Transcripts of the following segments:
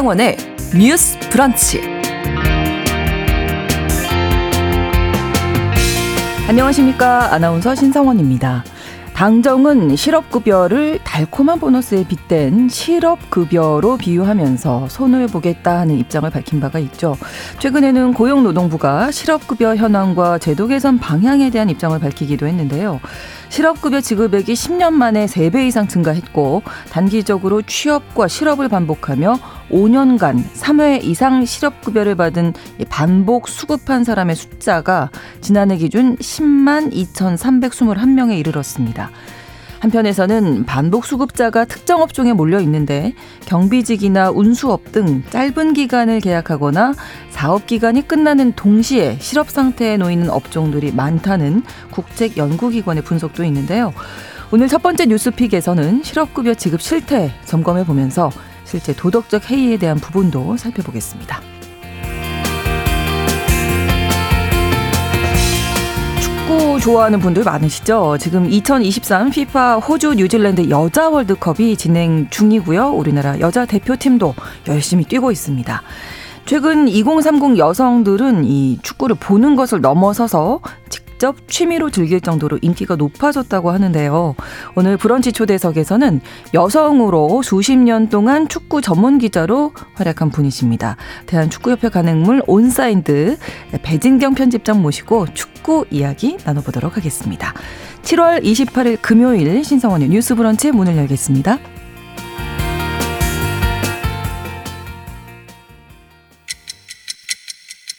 신성원의 뉴스 브런치. 안녕하십니까. 아나운서 신성원입니다. 당정은 실업급여를 달콤한 보너스에 빗댄 실업급여로 비유하면서 손을 보겠다 하는 입장을 밝힌 바가 있죠. 최근에는 고용노동부가 실업급여 현황과 제도 개선 방향에 대한 입장을 밝히기도 했는데요. 실업급여 지급액이 10년 만에 3배 이상 증가했고 단기적으로 취업과 실업을 반복하며 5년간 3회 이상 실업급여를 받은 반복 수급한 사람의 숫자가 지난해 기준 10만 2,321명에 이르렀습니다. 한편에서는 반복 수급자가 특정 업종에 몰려 있는데 경비직이나 운수업 등 짧은 기간을 계약하거나 사업 기간이 끝나는 동시에 실업 상태에 놓이는 업종들이 많다는 국책 연구기관의 분석도 있는데요. 오늘 첫 번째 뉴스픽에서는 실업급여 지급 실태 점검해 보면서 실제 도덕적 해이에 대한 부분도 살펴보겠습니다. 축구 좋아하는 분들 많으시죠? 지금 2023 FIFA 호주 뉴질랜드 여자 월드컵이 진행 중이고요. 우리나라 여자 대표팀도 열심히 뛰고 있습니다. 최근 2030 여성들은 이 축구를 보는 것을 넘어서서 직접 취미로 즐길 정도로 인기가 높아졌다고 하는데요. 오늘 브런치 초대석에서는 여성으로 수십 년 동안 축구 전문 기자로 활약한 분이십니다. 대한축구협회 간행물 온사인드 배진경 편집장 모시고 축구 이야기 나눠보도록 하겠습니다. 7월 28일 금요일 신성원의 뉴스 브런치 문을 열겠습니다.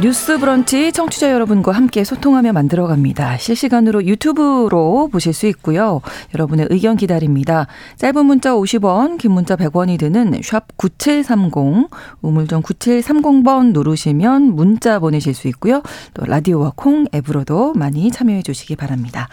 뉴스 브런치 청취자 여러분과 함께 소통하며 만들어갑니다. 실시간으로 유튜브로 보실 수 있고요. 여러분의 의견 기다립니다. 짧은 문자 50원, 긴 문자 100원이 드는 샵 9730, 우물정 9730번 누르시면 문자 보내실 수 있고요. 또 라디오와 콩 앱으로도 많이 참여해 주시기 바랍니다.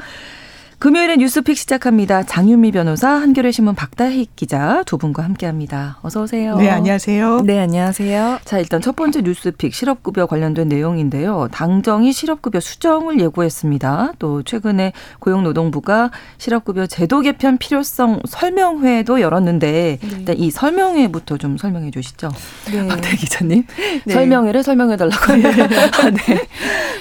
금요일에 뉴스픽 시작합니다. 장윤미 변호사, 한겨레 신문 박다희 기자 두 분과 함께합니다. 어서 오세요. 네, 안녕하세요. 네, 안녕하세요. 자, 일단 첫 번째 뉴스픽 실업급여 관련된 내용인데요. 당정이 실업급여 수정을 예고했습니다. 또 최근에 고용노동부가 실업급여 제도 개편 필요성 설명회도 열었는데 네. 일단 이 설명회부터 좀 설명해 주시죠. 네. 박다희 기자님. 네. 설명회를 설명해 달라고 네. 아, 네.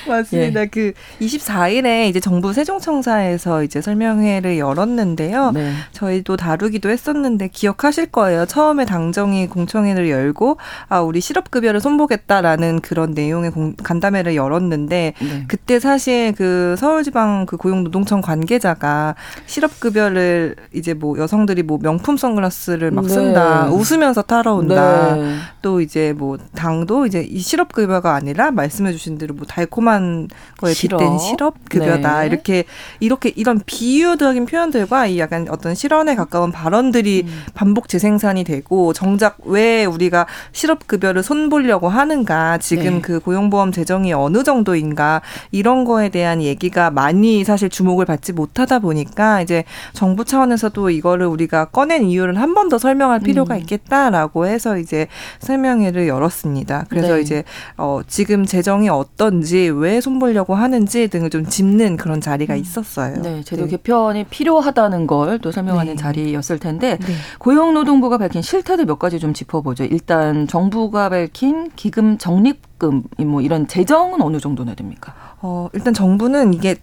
맞습니다. 예. 그 24일에 이제 정부 세종청사에서 이제 설명회를 열었는데요. 네. 저희도 다루기도 했었는데 기억하실 거예요. 처음에 당정이 공청회를 열고 아 우리 실업급여를 손보겠다라는 그런 내용의 공, 간담회를 열었는데 네. 그때 사실 그 서울지방 그 고용노동청 관계자가 실업급여를 이제 뭐 여성들이 뭐 명품 선글라스를 막 쓴다 네. 웃으면서 따라온다 네. 또 이제 뭐 당도 이제 이 실업급여가 아니라 말씀해주신 대로 뭐 달콤한 거에 빗댄 실업급여다 네. 이렇게 이렇게 이런 이런 비유적인 표현들과 이 약간 어떤 실언에 가까운 발언들이 음. 반복 재생산이 되고 정작 왜 우리가 실업급여를 손보려고 하는가 지금 네. 그 고용보험 재정이 어느 정도인가 이런 거에 대한 얘기가 많이 사실 주목을 받지 못하다 보니까 이제 정부 차원에서도 이거를 우리가 꺼낸 이유를 한 번 더 설명할 필요가 음. 있겠다라고 해서 이제 설명회를 열었습니다. 그래서 네. 이제 어 지금 재정이 어떤지 왜 손보려고 하는지 등을 좀 짚는 그런 자리가 음. 있었어요. 네. 제도 네. 개편이 필요하다는 걸 또 설명하는 네. 자리였을 텐데 네. 고용노동부가 밝힌 실태들 몇 가지 좀 짚어보죠. 일단 정부가 밝힌 기금 적립금 뭐 이런 재정은 어느 정도나 됩니까? 어, 일단 정부는 이게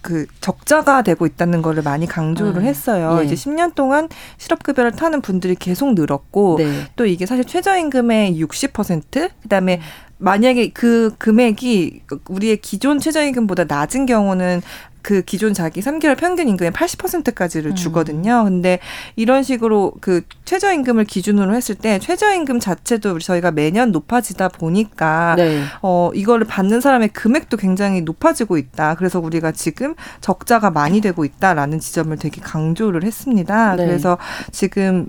그 적자가 되고 있다는 거를 많이 강조를 음, 했어요. 예. 이제 10년 동안 실업급여를 타는 분들이 계속 늘었고 네. 또 이게 사실 최저임금의 60% 그다음에 만약에 그 금액이 우리의 기존 최저임금보다 낮은 경우는 그 기존 자기 3개월 평균 임금의 80%까지를 음. 주거든요. 근데 이런 식으로 그 최저임금을 기준으로 했을 때 최저임금 자체도 저희가 매년 높아지다 보니까 네. 어 이거를 받는 사람의 금액도 굉장히 높아지고 있다. 그래서 우리가 지금 적자가 많이 되고 있다라는 지점을 되게 강조를 했습니다. 네. 그래서 지금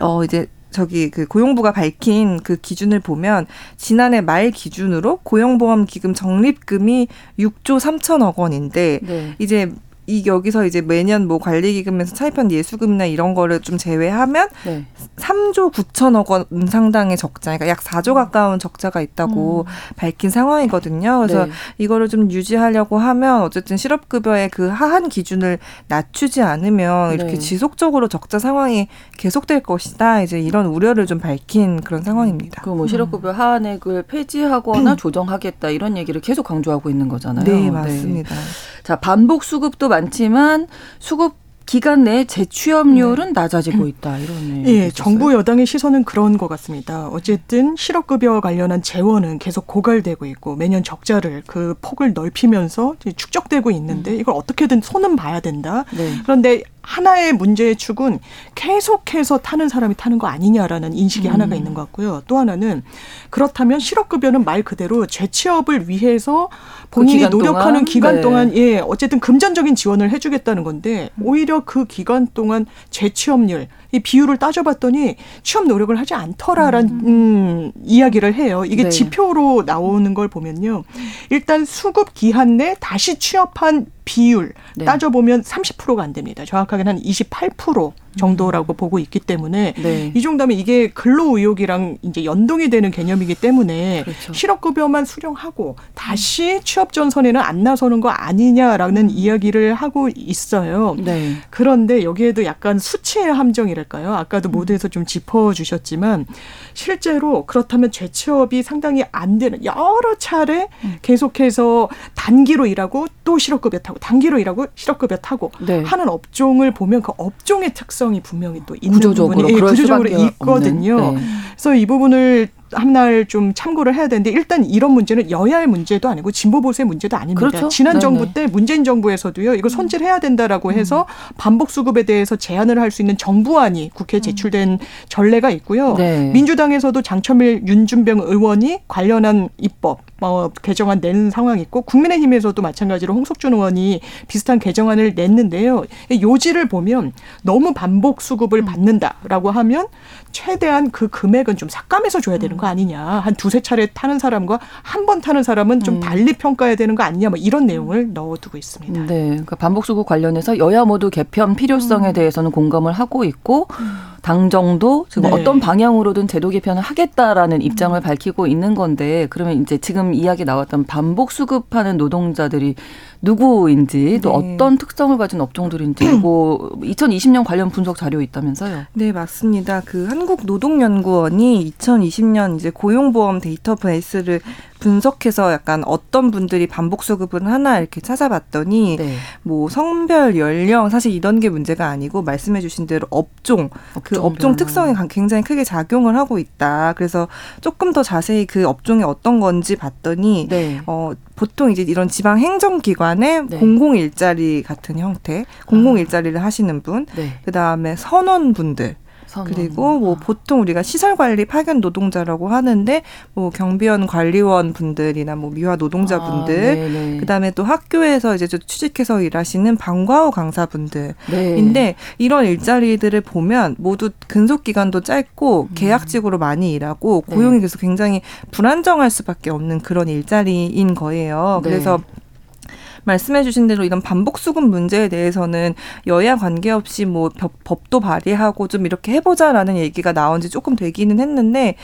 어 이제 저기 그 고용부가 밝힌 그 기준을 보면 지난해 말 기준으로 고용보험 기금 적립금이 6조 3천억 원인데 네. 이제 이 여기서 이제 매년 뭐 관리기금에서 차입한 예수금이나 이런 거를 좀 제외하면 네. 3조 9천억 원 상당의 적자, 그러니까 약 4조 가까운 적자가 있다고 음. 밝힌 상황이거든요. 그래서 네. 이거를 좀 유지하려고 하면 어쨌든 실업급여의 그 하한 기준을 낮추지 않으면 이렇게 네. 지속적으로 적자 상황이 계속될 것이다. 이제 이런 우려를 좀 밝힌 그런 상황입니다. 그뭐 실업급여 하한액을 폐지하거나 음. 조정하겠다 이런 얘기를 계속 강조하고 있는 거잖아요. 네, 맞습니다. 네. 자, 반복 수급도 많 지만 수급 기간 내 재취업률은 네. 낮아지고 있다 이런 예, 정부 여당의 시선은 그런 것 같습니다. 어쨌든 실업급여 관련한 재원은 계속 고갈되고 있고 매년 적자를 그 폭을 넓히면서 축적되고 있는데 음. 이걸 어떻게든 손은 봐야 된다. 네. 그런데 하나의 문제의 축은 계속해서 타는 사람이 타는 거 아니냐라는 인식이 음. 하나가 있는 것 같고요. 또 하나는 그렇다면 실업급여는 말 그대로 재취업을 위해서 본인이 그 노력하는 동안? 기간 네. 동안 예 어쨌든 금전적인 지원을 해주겠다는 건데 오히려 그 기간 동안 재취업률 이 비율을 따져봤더니 취업 노력을 하지 않더라라는 음. 음, 이야기를 해요. 이게 네. 지표로 나오는 걸 보면요. 일단 수급 기한 내 다시 취업한 비율 네. 따져보면 30%가 안 됩니다. 정확하게는 한 28% 정도라고 음. 보고 있기 때문에 네. 이 정도면 이게 근로 의욕이랑 이제 연동이 되는 개념이기 때문에 그렇죠. 실업급여만 수령하고 다시 취업 전선에는 안 나서는 거 아니냐라는 음. 이야기를 하고 있어요. 네. 그런데 여기에도 약간 수치의 함정이 랄까요? 아까도 음. 모두에서 좀 짚어주셨지만 실제로 그렇다면 재취업이 상당히 안 되는 여러 차례 음. 계속해서 단기로 일하고 또 실업급여 타고 단기로 일하고 실업급여 타고 네. 하는 업종을 보면 그 업종의 특성이 분명히 또 있는 구조적으로 부분이 예, 구조적으로 있거든요. 네. 그래서 이 부분을 한날 좀 참고를 해야 되는데 일단 이런 문제는 여야의 문제도 아니고 진보 보수의 문제도 아닙니다. 그렇죠? 지난 네네. 정부 때 문재인 정부에서도요. 이거 손질해야 된다라고 음. 해서 반복 수급에 대해서 제한을 할 수 있는 정부안이 국회에 음. 제출된 전례가 있고요. 네. 민주당에서도 장첨일 윤준병 의원이 관련한 입법 어, 개정안 낸 상황이 있고 국민의힘에서도 마찬가지로 홍석준 의원이 비슷한 개정안을 냈는데요. 요지를 보면 너무 반복 수급을 음. 받는다라고 하면 최대한 그 금액은 좀 삭감해서 줘야 되는 거 아니냐. 한 두세 차례 타는 사람과 한 번 타는 사람은 좀 음. 달리 평가해야 되는 거 아니냐. 뭐 이런 내용을 넣어두고 있습니다. 네. 그러니까 반복 수급 관련해서 여야 모두 개편 필요성에 음. 대해서는 공감을 하고 있고 당정도 지금 네. 어떤 방향으로든 제도 개편을 하겠다라는 입장을 밝히고 있는 건데 그러면 이제 지금 이야기 나왔던 반복 수급하는 노동자들이 누구인지 또 네. 어떤 특성을 가진 업종들인지 뭐 2020년 관련 분석 자료 있다면서요? 네, 맞습니다. 그 한국노동연구원이 2020년 이제 고용보험 데이터베이스를 분석해서 약간 어떤 분들이 반복 수급을 하나 이렇게 찾아봤더니 네. 뭐 성별, 연령 사실 이런 게 문제가 아니고 말씀해 주신 대로 업종, 그 업종 특성이 굉장히 크게 작용을 하고 있다. 그래서 조금 더 자세히 그 업종이 어떤 건지 봤더니 네. 어 보통 이제 이런 지방 행정기관의 네. 공공 일자리 같은 형태, 공공 아. 일자리를 하시는 분, 네. 그 다음에 선원분들, 선원. 그리고 뭐 아. 보통 우리가 시설 관리 파견 노동자라고 하는데 뭐 경비원 관리원 분들이나 뭐 미화 노동자 분들 아, 그다음에 또 학교에서 이제 취직해서 일하시는 방과후 강사분들인데 네. 이런 일자리들을 보면 모두 근속 기간도 짧고 음. 계약직으로 많이 일하고 네. 고용이 계속 굉장히 불안정할 수밖에 없는 그런 일자리인 거예요. 네. 그래서 말씀해 주신 대로 이런 반복 수급 문제에 대해서는 여야 관계없이 뭐 법 도 발의하고 좀 이렇게 해보자라는 얘기가 나온 지 조금 되기는 했는데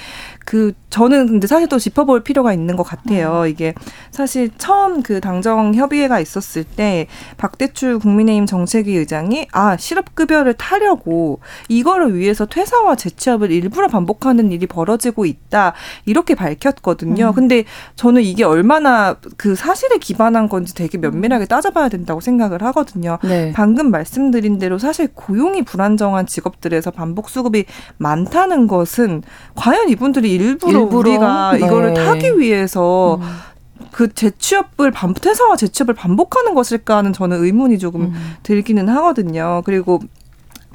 그 저는 근데 사실 또 짚어볼 필요가 있는 것 같아요. 음. 이게 사실 처음 그 당정 협의회가 있었을 때 박대출 국민의힘 정책위 의장이 아 실업급여를 타려고 이거를 위해서 퇴사와 재취업을 일부러 반복하는 일이 벌어지고 있다 이렇게 밝혔거든요. 음. 근데 저는 이게 얼마나 그 사실에 기반한 건지 되게 면밀하게 따져봐야 된다고 생각을 하거든요. 네. 방금 말씀드린 대로 사실 고용이 불안정한 직업들에서 반복 수급이 많다는 것은 과연 이분들이 일부러, 일부러? 우리가 네. 이거를 타기 위해서 음. 그 재취업을 반 퇴사와 재취업을 반복하는 것일까 하는 저는 의문이 조금 음. 들기는 하거든요. 그리고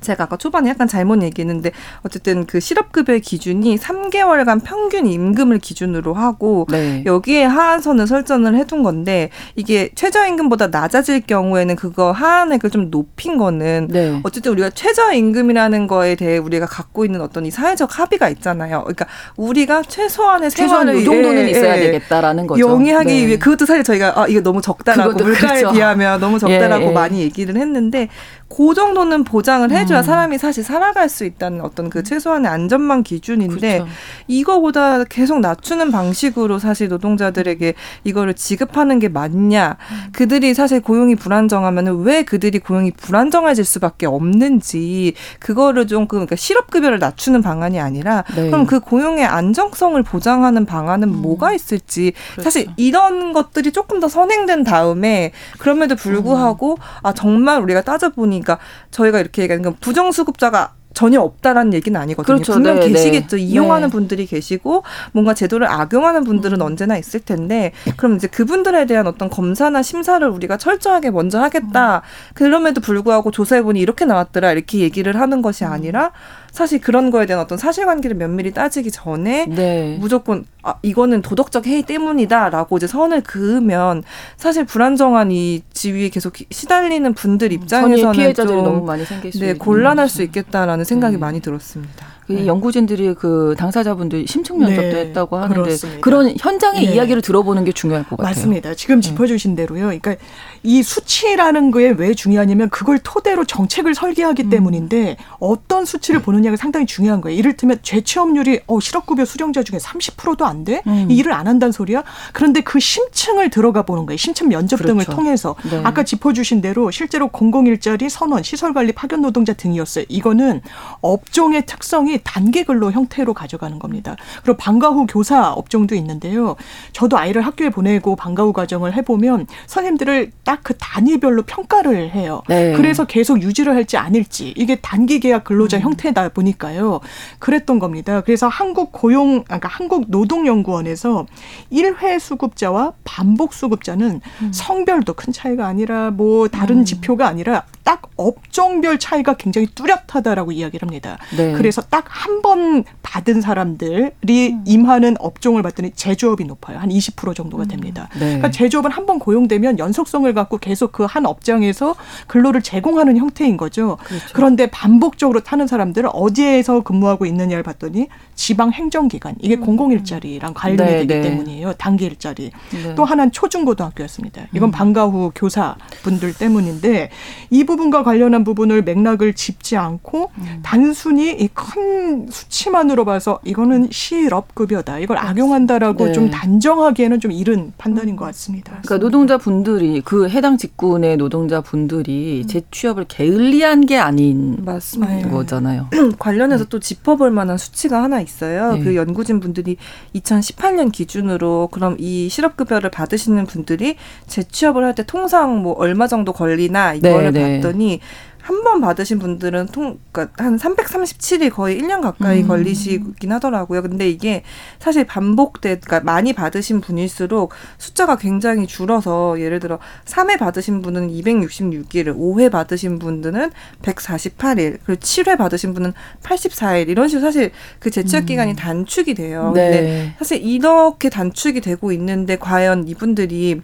제가 아까 초반에 약간 잘못 얘기했는데 어쨌든 그 실업급여의 기준이 3개월간 평균 임금을 기준으로 하고 네. 여기에 하한선을 설정을 해둔 건데 이게 최저임금보다 낮아질 경우에는 그거 하한액을 좀 높인 거는 네. 어쨌든 우리가 최저임금이라는 거에 대해 우리가 갖고 있는 어떤 이 사회적 합의가 있잖아요. 그러니까 우리가 최소한의 생활을 이 정도는 예, 있어야 예, 되겠다라는 거죠. 영위하기 네. 위해 그것도 사실 저희가 아 이거 너무 적다라고 물가에 그렇죠. 비하면 너무 적다라고 예, 예. 많이 얘기를 했는데 그 정도는 보장을 해줘야 음. 사람이 사실 살아갈 수 있다는 어떤 그 최소한의 안전망 기준인데 그렇죠. 이거보다 계속 낮추는 방식으로 사실 노동자들에게 이거를 지급하는 게 맞냐? 음. 그들이 사실 고용이 불안정하면은 왜 그들이 고용이 불안정해질 수밖에 없는지 그거를 좀 그, 그러니까 실업급여를 낮추는 방안이 아니라 네. 그럼 그 고용의 안정성을 보장하는 방안은 음. 뭐가 있을지 그렇죠. 사실 이런 것들이 조금 더 선행된 다음에 그럼에도 불구하고 음. 아 정말 우리가 따져보니 그러니까 저희가 이렇게 얘기하는 건 부정수급자가 전혀 없다라는 얘기는 아니거든요. 그렇죠. 분명 네, 네. 계시겠죠. 네. 이용하는 분들이 계시고 뭔가 제도를 악용하는 분들은 음. 언제나 있을 텐데 그럼 이제 그분들에 대한 어떤 검사나 심사를 우리가 철저하게 먼저 하겠다. 음. 그럼에도 불구하고 조사해보니 이렇게 나왔더라 이렇게 얘기를 하는 것이 아니라 사실 그런 거에 대한 어떤 사실관계를 면밀히 따지기 전에 네. 무조건 아 이거는 도덕적 해이 때문이다라고 이제 선을 그으면 사실 불안정한 이 지위에 계속 시달리는 분들 음, 입장에서는 피해자들이 너무 많이 생길 수 네, 곤란할 수 있겠다라는 생각이 네. 많이 들었습니다. 그 네. 연구진들이 그 당사자분들 심층 면접도 네, 했다고 하는데 그렇습니다. 그런 현장의 네. 이야기를 들어보는 게 중요할 것 같아요. 맞습니다. 지금 음. 짚어주신 대로요. 그러니까 이 수치라는 거에 왜 중요하냐면 그걸 토대로 정책을 설계하기 음. 때문인데 어떤 수치를 보느냐가 상당히 중요한 거예요. 이를테면 재취업률이 어 실업급여 수령자 중에 30%도 안 돼? 음. 일을 안 한다는 소리야? 그런데 그 심층을 들어가 보는 거예요. 심층 면접 그렇죠. 등을 통해서 네. 아까 짚어주신 대로 실제로 공공일자리 선원, 시설관리, 파견 노동자 등이었어요. 이거는 업종의 특성이 단계근로 형태로 가져가는 겁니다. 그리고 방과 후 교사 업종도 있는데요. 저도 아이를 학교에 보내고 방과 후 과정을 해보면 선생님들을 딱 그 단위별로 평가를 해요. 네. 그래서 계속 유지를 할지 아닐지 이게 단기 계약 근로자 음. 형태다 보니까요. 그랬던 겁니다. 그래서 한국 고용 그러니까 한국 노동연구원에서 1회 수급자와 반복 수급자는 음. 성별도 큰 차이가 아니라 뭐 다른 음. 지표가 아니라 딱 업종별 차이가 굉장히 뚜렷하다라고 이야기를 합니다. 네. 그래서 딱한 번 받은 사람들이 음. 임하는 업종을 봤더니 제조업이 높아요. 한 20% 정도가 음. 됩니다. 네. 그러니까 제조업은 한 번 고용되면 연속성을 갖고 계속 그 한 업장에서 근로를 제공하는 형태인 거죠. 그렇죠. 그런데 반복적으로 타는 사람들은 어디에서 근무하고 있느냐를 봤더니 지방 행정기관 이게 음. 공공일자리랑 관련이 네, 되기 네. 때문이에요. 단기 일자리. 네. 또 하나는 초중고등학교였습니다. 이건 음. 방과 후 교사 분들 때문인데 이 부분과 관련한 부분을 맥락을 짚지 않고 음. 단순히 이큰 수치만으로 봐서 이거는 실업급여다. 이걸 악용한다라고 네. 좀 단정하기에는 좀 이른 판단인 것 같습니다. 그러니까 노동자 분들이 그 해당 직군의 노동자 분들이 음. 재취업을 게을리한 게 아닌 맞습니다. 거잖아요. 관련해서 또 짚어볼 만한 수치가 하나 있어요. 네. 그 연구진 분들이 2018년 기준으로 그럼 이 실업급여를 받으시는 분들이 재취업을 할 때 통상 뭐 얼마 정도 걸리나 이거를 네, 네. 봤더니 한 번 받으신 분들은 통, 그러니까 한 337일 거의 1년 가까이 음. 걸리시긴 하더라고요. 근데 이게 사실 반복돼, 그러니까 많이 받으신 분일수록 숫자가 굉장히 줄어서 예를 들어 3회 받으신 분은 266일, 5회 받으신 분들은 148일, 그리고 7회 받으신 분은 84일, 이런 식으로 사실 그 재취업 기간이 음. 단축이 돼요. 네. 근데 사실 이렇게 단축이 되고 있는데 과연 이분들이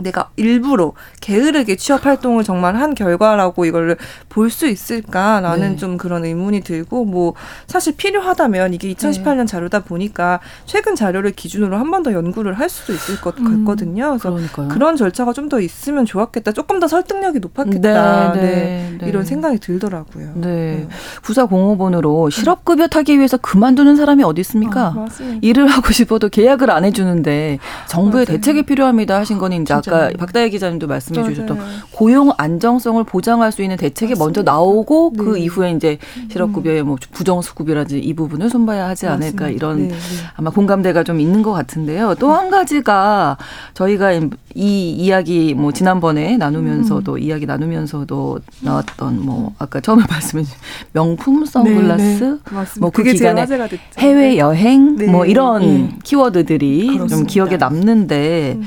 내가 일부러 게으르게 취업 활동을 정말 한 결과라고 이걸 볼 수 있을까라는 네. 좀 그런 의문이 들고 뭐 사실 필요하다면 이게 2018년 네. 자료다 보니까 최근 자료를 기준으로 한 번 더 연구를 할 수도 있을 것 음, 같거든요. 그래서 그러니까요. 그런 절차가 좀 더 있으면 좋았겠다. 조금 더 설득력이 높았겠다. 네, 네, 네 이런 생각이 들더라고요. 네. 부사 공호번으로 실업급여 타기 위해서 그만두는 사람이 어디 있습니까? 아, 일을 하고 싶어도 계약을 안 해주는데 정부의 맞아요. 대책이 필요합니다 하신 건 이제 아까 박다혜 기자님도 말씀해 주셨던 고용 안정성을 보장할 수 있는 대책이 맞습니다. 먼저 나오고 그 네. 그 이후에 이제 실업급여의 뭐 부정수급이라든지 이 부분을 손봐야 하지 않을까 맞습니다. 이런 네, 네. 아마 공감대가 좀 있는 것 같은데요. 또 한 가지가 저희가 이 이야기 뭐 지난번에 나누면서도 음. 이야기 나누면서도 나왔던 뭐 아까 처음에 말씀해 주신 명품 선글라스 네, 네. 뭐그 기간에 해외 여행 뭐 이런 키워드들이 그렇습니다. 좀 기억에 남는데 음.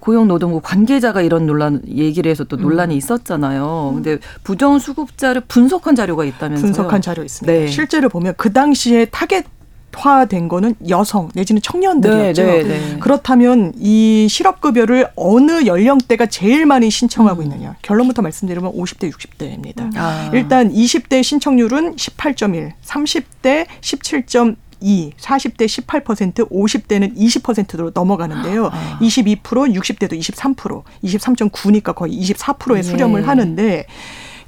고용노동부 관계자가 이런 논란 얘기를 해서 또 논란이 음. 있었잖아요. 근데 부정 수급자를 분석한 자료가 있다면서요? 분석한 자료 있습니다. 네. 실제로 보면 그 당시에 타겟 화된 거는 여성 내지는 청년들이었죠. 네, 네, 네. 그렇다면 이 실업급여를 어느 연령대가 제일 많이 신청하고 음. 있느냐? 결론부터 말씀드리면 50대, 60대입니다. 아. 일단 20대 신청률은 18.1, 30대 17.2 40대 18%, 50대는 20%로 넘어가는데요. 아. 22%, 60대도 23%, 23.9니까 거의 24%의 수렴을 네. 하는데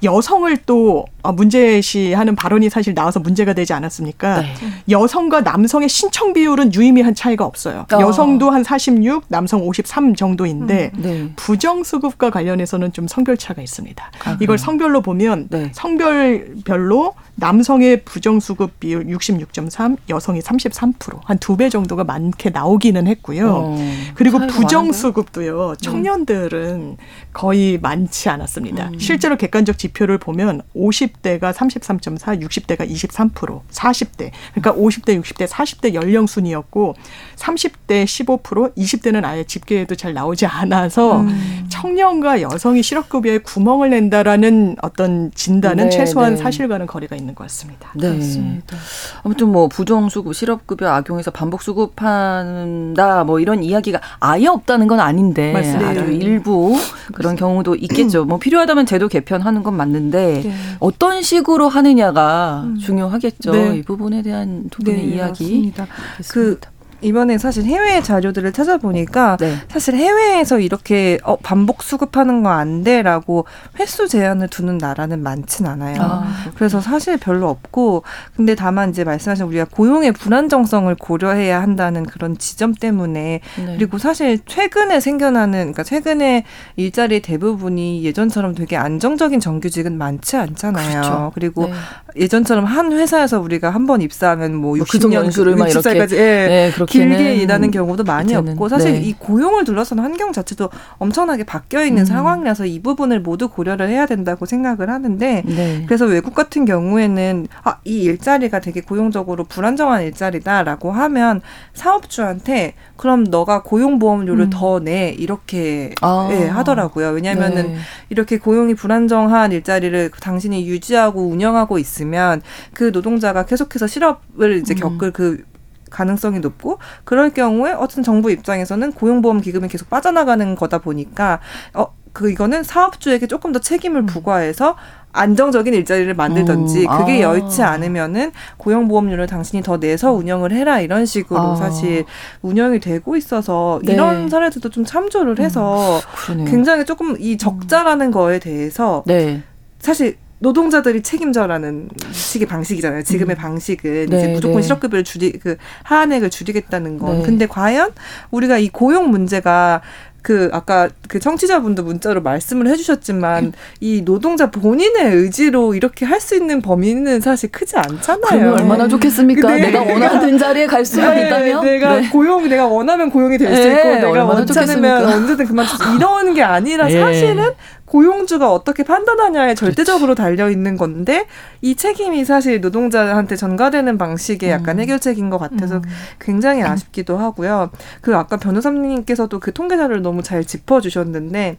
여성을 또 어, 문제시하는 발언이 사실 나와서 문제가 되지 않았습니까? 네. 여성과 남성의 신청 비율은 유의미한 차이가 없어요. 어. 여성도 한 46, 남성 53 정도인데 음, 네. 부정 수급과 관련해서는 좀 성별 차가 있습니다. 아, 이걸 성별로 보면 네. 성별별로 남성의 부정 수급 비율 66.3, 여성이 33%한 두 배 정도가 많게 나오기는 했고요. 어, 그리고 부정 수급도요. 청년들은 거의 많지 않았습니다. 음. 실제로 객관적 지표 를 보면 50대가 33.4, 60대가 23%, 40대 그러니까 50대, 60대, 40대 연령 순이었고 30대 15%, 20대는 아예 집계에도 잘 나오지 않아서 음. 청년과 여성이 실업급여에 구멍을 낸다라는 어떤 진단은 네, 최소한 네. 사실과는 거리가 있는 것 같습니다. 네. 그렇습니다. 아무튼 뭐 부정수급, 실업급여 악용해서 반복 수급한다 뭐 이런 이야기가 아예 없다는 건 아닌데 맞습니다. 아주 일부 그런 경우도 있겠죠. 뭐 필요하다면 제도 개편하는 건 맞는데 네. 어떤 식으로 하느냐가 음. 중요하겠죠. 네. 이 부분에 대한 두 분의 네, 이야기. 맞습니다. 그 이번에 사실 해외 자료들을 찾아보니까 네. 사실 해외에서 이렇게 어, 반복 수급하는 거 안 돼라고 횟수 제한을 두는 나라는 많진 않아요. 아, 그래서 사실 별로 없고 근데 다만 이제 말씀하신 우리가 고용의 불안정성을 고려해야 한다는 그런 지점 때문에 네. 그리고 사실 최근에 생겨나는 그러니까 최근에 일자리 대부분이 예전처럼 되게 안정적인 정규직은 많지 않잖아요. 그렇죠. 그리고 네. 예전처럼 한 회사에서 우리가 한 번 입사하면 뭐 60년 수를 막 이렇게 예, 네, 길게 일하는 경우도 많이 없고 사실 네. 이 고용을 둘러싼 환경 자체도 엄청나게 바뀌어 있는 음. 상황이라서 이 부분을 모두 고려를 해야 된다고 생각을 하는데 네. 그래서 외국 같은 경우에는 아, 이 일자리가 되게 고용적으로 불안정한 일자리다라고 하면 사업주한테 그럼 너가 고용보험료를 음. 더내 이렇게 아. 예, 하더라고요. 왜냐하면은 네. 이렇게 고용이 불안정한 일자리를 당신이 유지하고 운영하고 있으면 그 노동자가 계속해서 실업을 이제 음. 겪을 그 가능성이 높고 그럴 경우에 어쨌든 정부 입장에서는 고용보험 기금이 계속 빠져나가는 거다 보니까 어 그 이거는 사업주에게 조금 더 책임을 음. 부과해서 안정적인 일자리를 만들든지 음, 그게 아. 여의치 않으면은 고용보험료를 당신이 더 내서 운영을 해라 이런 식으로 아. 사실 운영이 되고 있어서 네. 이런 사례들도 좀 참조를 해서 음, 굉장히 조금 이 적자라는 거에 대해서 네. 사실 노동자들이 책임져라는 식의 방식이잖아요. 지금의 음. 방식은 네, 이제 무조건 네. 실업급여를 줄이 그 하한액을 줄이겠다는 건. 네. 근데 과연 우리가 이 고용 문제가 그 아까 그 청취자분도 문자로 말씀을 해주셨지만 이 노동자 본인의 의지로 이렇게 할 수 있는 범위는 사실 크지 않잖아요. 얼마나 좋겠습니까? 네. 내가 원하는 자리에 갈 수만 네. 있다면 내가 네. 고용 내가 원하면 고용이 될수 네. 있고 내가 원치 않으면 언제든 그만두지 이런 게 아니라 예. 사실은 고용주가 어떻게 판단하냐에 절대적으로 달려 있는 건데 이 책임이 사실 노동자한테 전가되는 방식의 약간 음. 해결책인 것 같아서 음. 굉장히 아쉽기도 하고요. 그 아까 변호사님께서도 그 통계자를 너무 잘 짚어주셨는데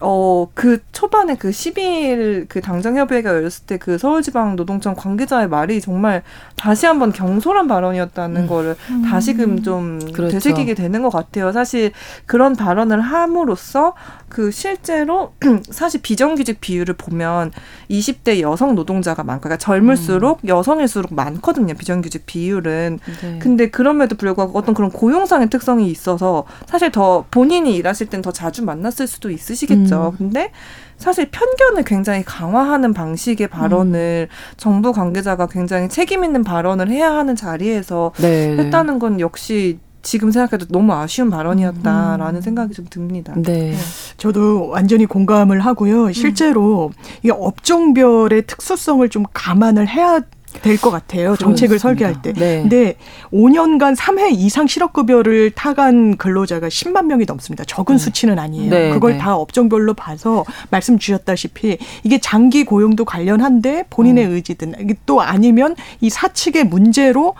어, 그 초반에 그 12일 그 당정협의회가 열렸을 때 그 서울지방 노동청 관계자의 말이 정말 다시 한번 경솔한 발언이었다는 음. 거를 음. 다시금 좀 그렇죠. 되새기게 되는 것 같아요. 사실 그런 발언을 함으로써 그 실제로 사실 비정규직 비율을 보면 20대 여성 노동자가 많고 그러니까 젊을수록 음. 여성일수록 많거든요. 비정규직 비율은. 네. 근데 그럼에도 불구하고 어떤 그런 고용상의 특성이 있어서 사실 더 본인이 일하실 땐 더 자주 만났을 수도 있으시겠죠. 음. 근데 사실 편견을 굉장히 강화하는 방식의 발언을 음. 정부 관계자가 굉장히 책임 있는 발언을 해야 하는 자리에서 네. 했다는 건 역시 지금 생각해도 너무 아쉬운 발언이었다라는 음. 생각이 좀 듭니다. 네. 네. 저도 완전히 공감을 하고요. 실제로 음. 이 업종별의 특수성을 좀 감안을 해야 될 것 같아요. 정책을 그렇습니다. 설계할 때. 네. 근데 5년간 3회 이상 실업급여를 타간 근로자가 10만 명이 넘습니다. 적은 네. 수치는 아니에요. 네. 그걸 네. 다 업종별로 봐서 말씀 주셨다시피 이게 장기 고용도 관련한데 본인의 음. 의지든 또 아니면 이 사측의 문제로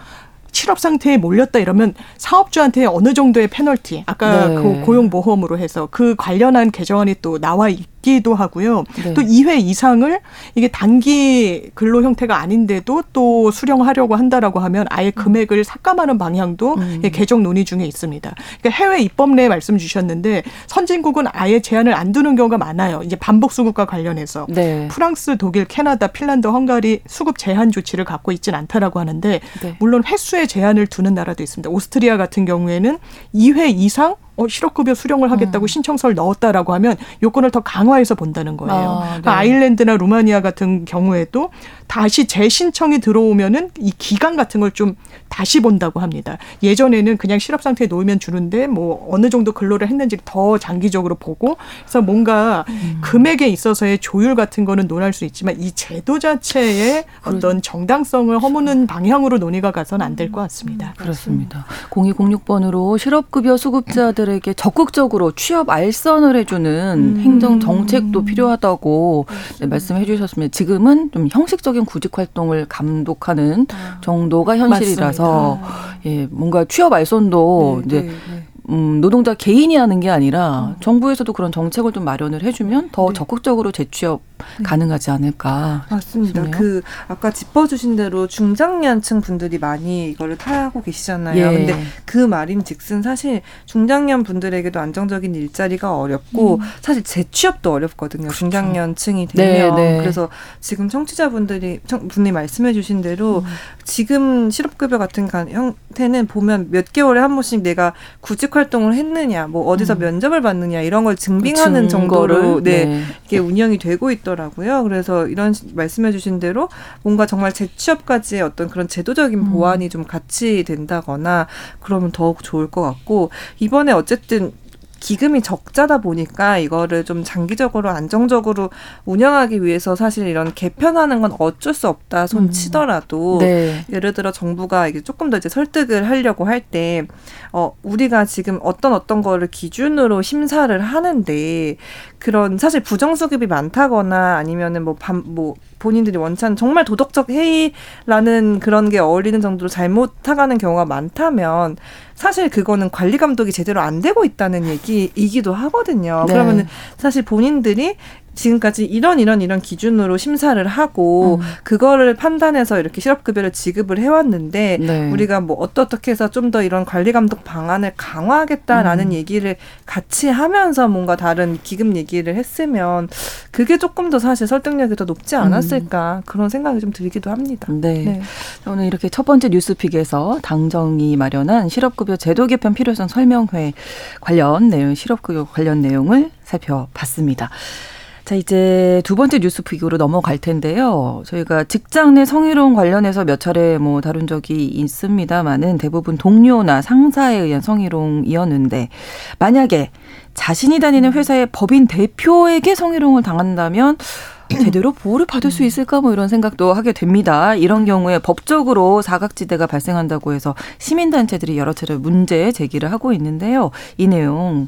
실업 상태에 몰렸다 이러면 사업주한테 어느 정도의 페널티, 아까 네. 그 고용보험으로 해서 그 관련한 개정안이 또 나와 있 있기도 하고요. 네. 또 2회 이상을 이게 단기 근로 형태가 아닌데도 또 수령하려고 한다라고 하면 아예 음. 금액을 삭감하는 방향도 음. 개정 논의 중에 있습니다. 그러니까 해외 입법 내 말씀 주셨는데 선진국은 아예 제한을 안 두는 경우가 많아요. 이제 반복 수급과 관련해서 네. 프랑스, 독일, 캐나다, 핀란드, 헝가리 수급 제한 조치를 갖고 있지는 않다라고 하는데 네. 물론 횟수의 제한을 두는 나라도 있습니다. 오스트리아 같은 경우에는 2회 이상 어, 실업급여 수령을 하겠다고 음. 신청서를 넣었다라고 하면 요건을 더 강화해서 본다는 거예요. 아, 네. 그러니까 아일랜드나 루마니아 같은 경우에도 다시 재신청이 들어오면은 이 기간 같은 걸 좀 다시 본다고 합니다. 예전에는 그냥 실업 상태에 놓으면 주는데 뭐 어느 정도 근로를 했는지 더 장기적으로 보고 그래서 뭔가 음. 금액에 있어서의 조율 같은 거는 논할 수 있지만 이 제도 자체의 어떤 정당성을 허무는 방향으로 논의가 가서는 안될 것 같습니다. 그렇습니다. 0206번으로 실업급여 수급자들 에게 적극적으로 취업 알선을 해주는 음. 행정 정책도 필요하다고 네, 말씀해 주셨습니다. 지금은 좀 형식적인 구직 활동을 감독하는 아. 정도가 현실이라서 맞습니다. 예, 뭔가 취업 알선도 네, 이제 네, 네. 음, 노동자 개인이 하는 게 아니라 음. 정부에서도 그런 정책을 좀 마련을 해주면 더 네. 적극적으로 재취업 네. 가능하지 않을까. 맞습니다. 싶네요. 그 아까 짚어주신 대로 중장년층 분들이 많이 이거를 타고 계시잖아요. 예. 근데 그 말인즉슨 사실 중장년 분들에게도 안정적인 일자리가 어렵고 음. 사실 재취업도 어렵거든요. 그렇죠. 중장년층이 되면 네, 네. 그래서 지금 청취자분들이 분이 말씀해주신 대로 음. 지금 실업급여 같은 형태는 보면 몇 개월에 한 번씩 내가 구직 활동을 했느냐, 뭐 어디서 음. 면접을 받느냐 이런 걸 증빙하는 그 정도로 네, 네. 이게 운영이 되고 있더라고요. 그래서 이런 말씀해주신 대로 뭔가 정말 재취업까지의 어떤 그런 제도적인 음. 보완이 음. 좀 같이 된다거나 그러면 더욱 좋을 것 같고 이번에 어쨌든 기금이 적자다 보니까 이거를 좀 장기적으로 안정적으로 운영하기 위해서 사실 이런 개편하는 건 어쩔 수 없다 손 음. 치더라도 음. 네. 예를 들어 정부가 이게 조금 더 이제 설득을 하려고 할 때 어 우리가 지금 어떤 어떤 거를 기준으로 심사를 하는데 그런 사실 부정수급이 많다거나 아니면은 뭐밤뭐 본인들이 원천 정말 도덕적 해이라는 그런 게 어울리는 정도로 잘못하가는 경우가 많다면 사실 그거는 관리 감독이 제대로 안 되고 있다는 얘기이기도 하거든요. 네. 그러면은 사실 본인들이 지금까지 이런 이런 이런 기준으로 심사를 하고 음. 그거를 판단해서 이렇게 실업급여를 지급을 해왔는데 네. 우리가 뭐 어떻게 해서 좀 더 이런 관리 감독 방안을 강화하겠다라는 음. 얘기를 같이 하면서 뭔가 다른 기금 얘기를 했으면 그게 조금 더 사실 설득력이 더 높지 음. 않았을까 음. 그런 생각이 좀 들기도 합니다. 네. 네. 오늘 이렇게 첫 번째 뉴스픽에서 당정이 마련한 실업급여 제도 개편 필요성 설명회 관련 내용, 실업급여 관련 내용을 살펴봤습니다. 자, 이제 두 번째 뉴스픽으로 넘어갈 텐데요. 저희가 직장 내 성희롱 관련해서 몇 차례 뭐 다룬 적이 있습니다만은 대부분 동료나 상사에 의한 성희롱이었는데 만약에 자신이 다니는 회사의 법인 대표에게 성희롱을 당한다면 제대로 보호를 받을 수 있을까 뭐 이런 생각도 하게 됩니다. 이런 경우에 법적으로 사각지대가 발생한다고 해서 시민단체들이 여러 차례 문제 제기를 하고 있는데요. 이 내용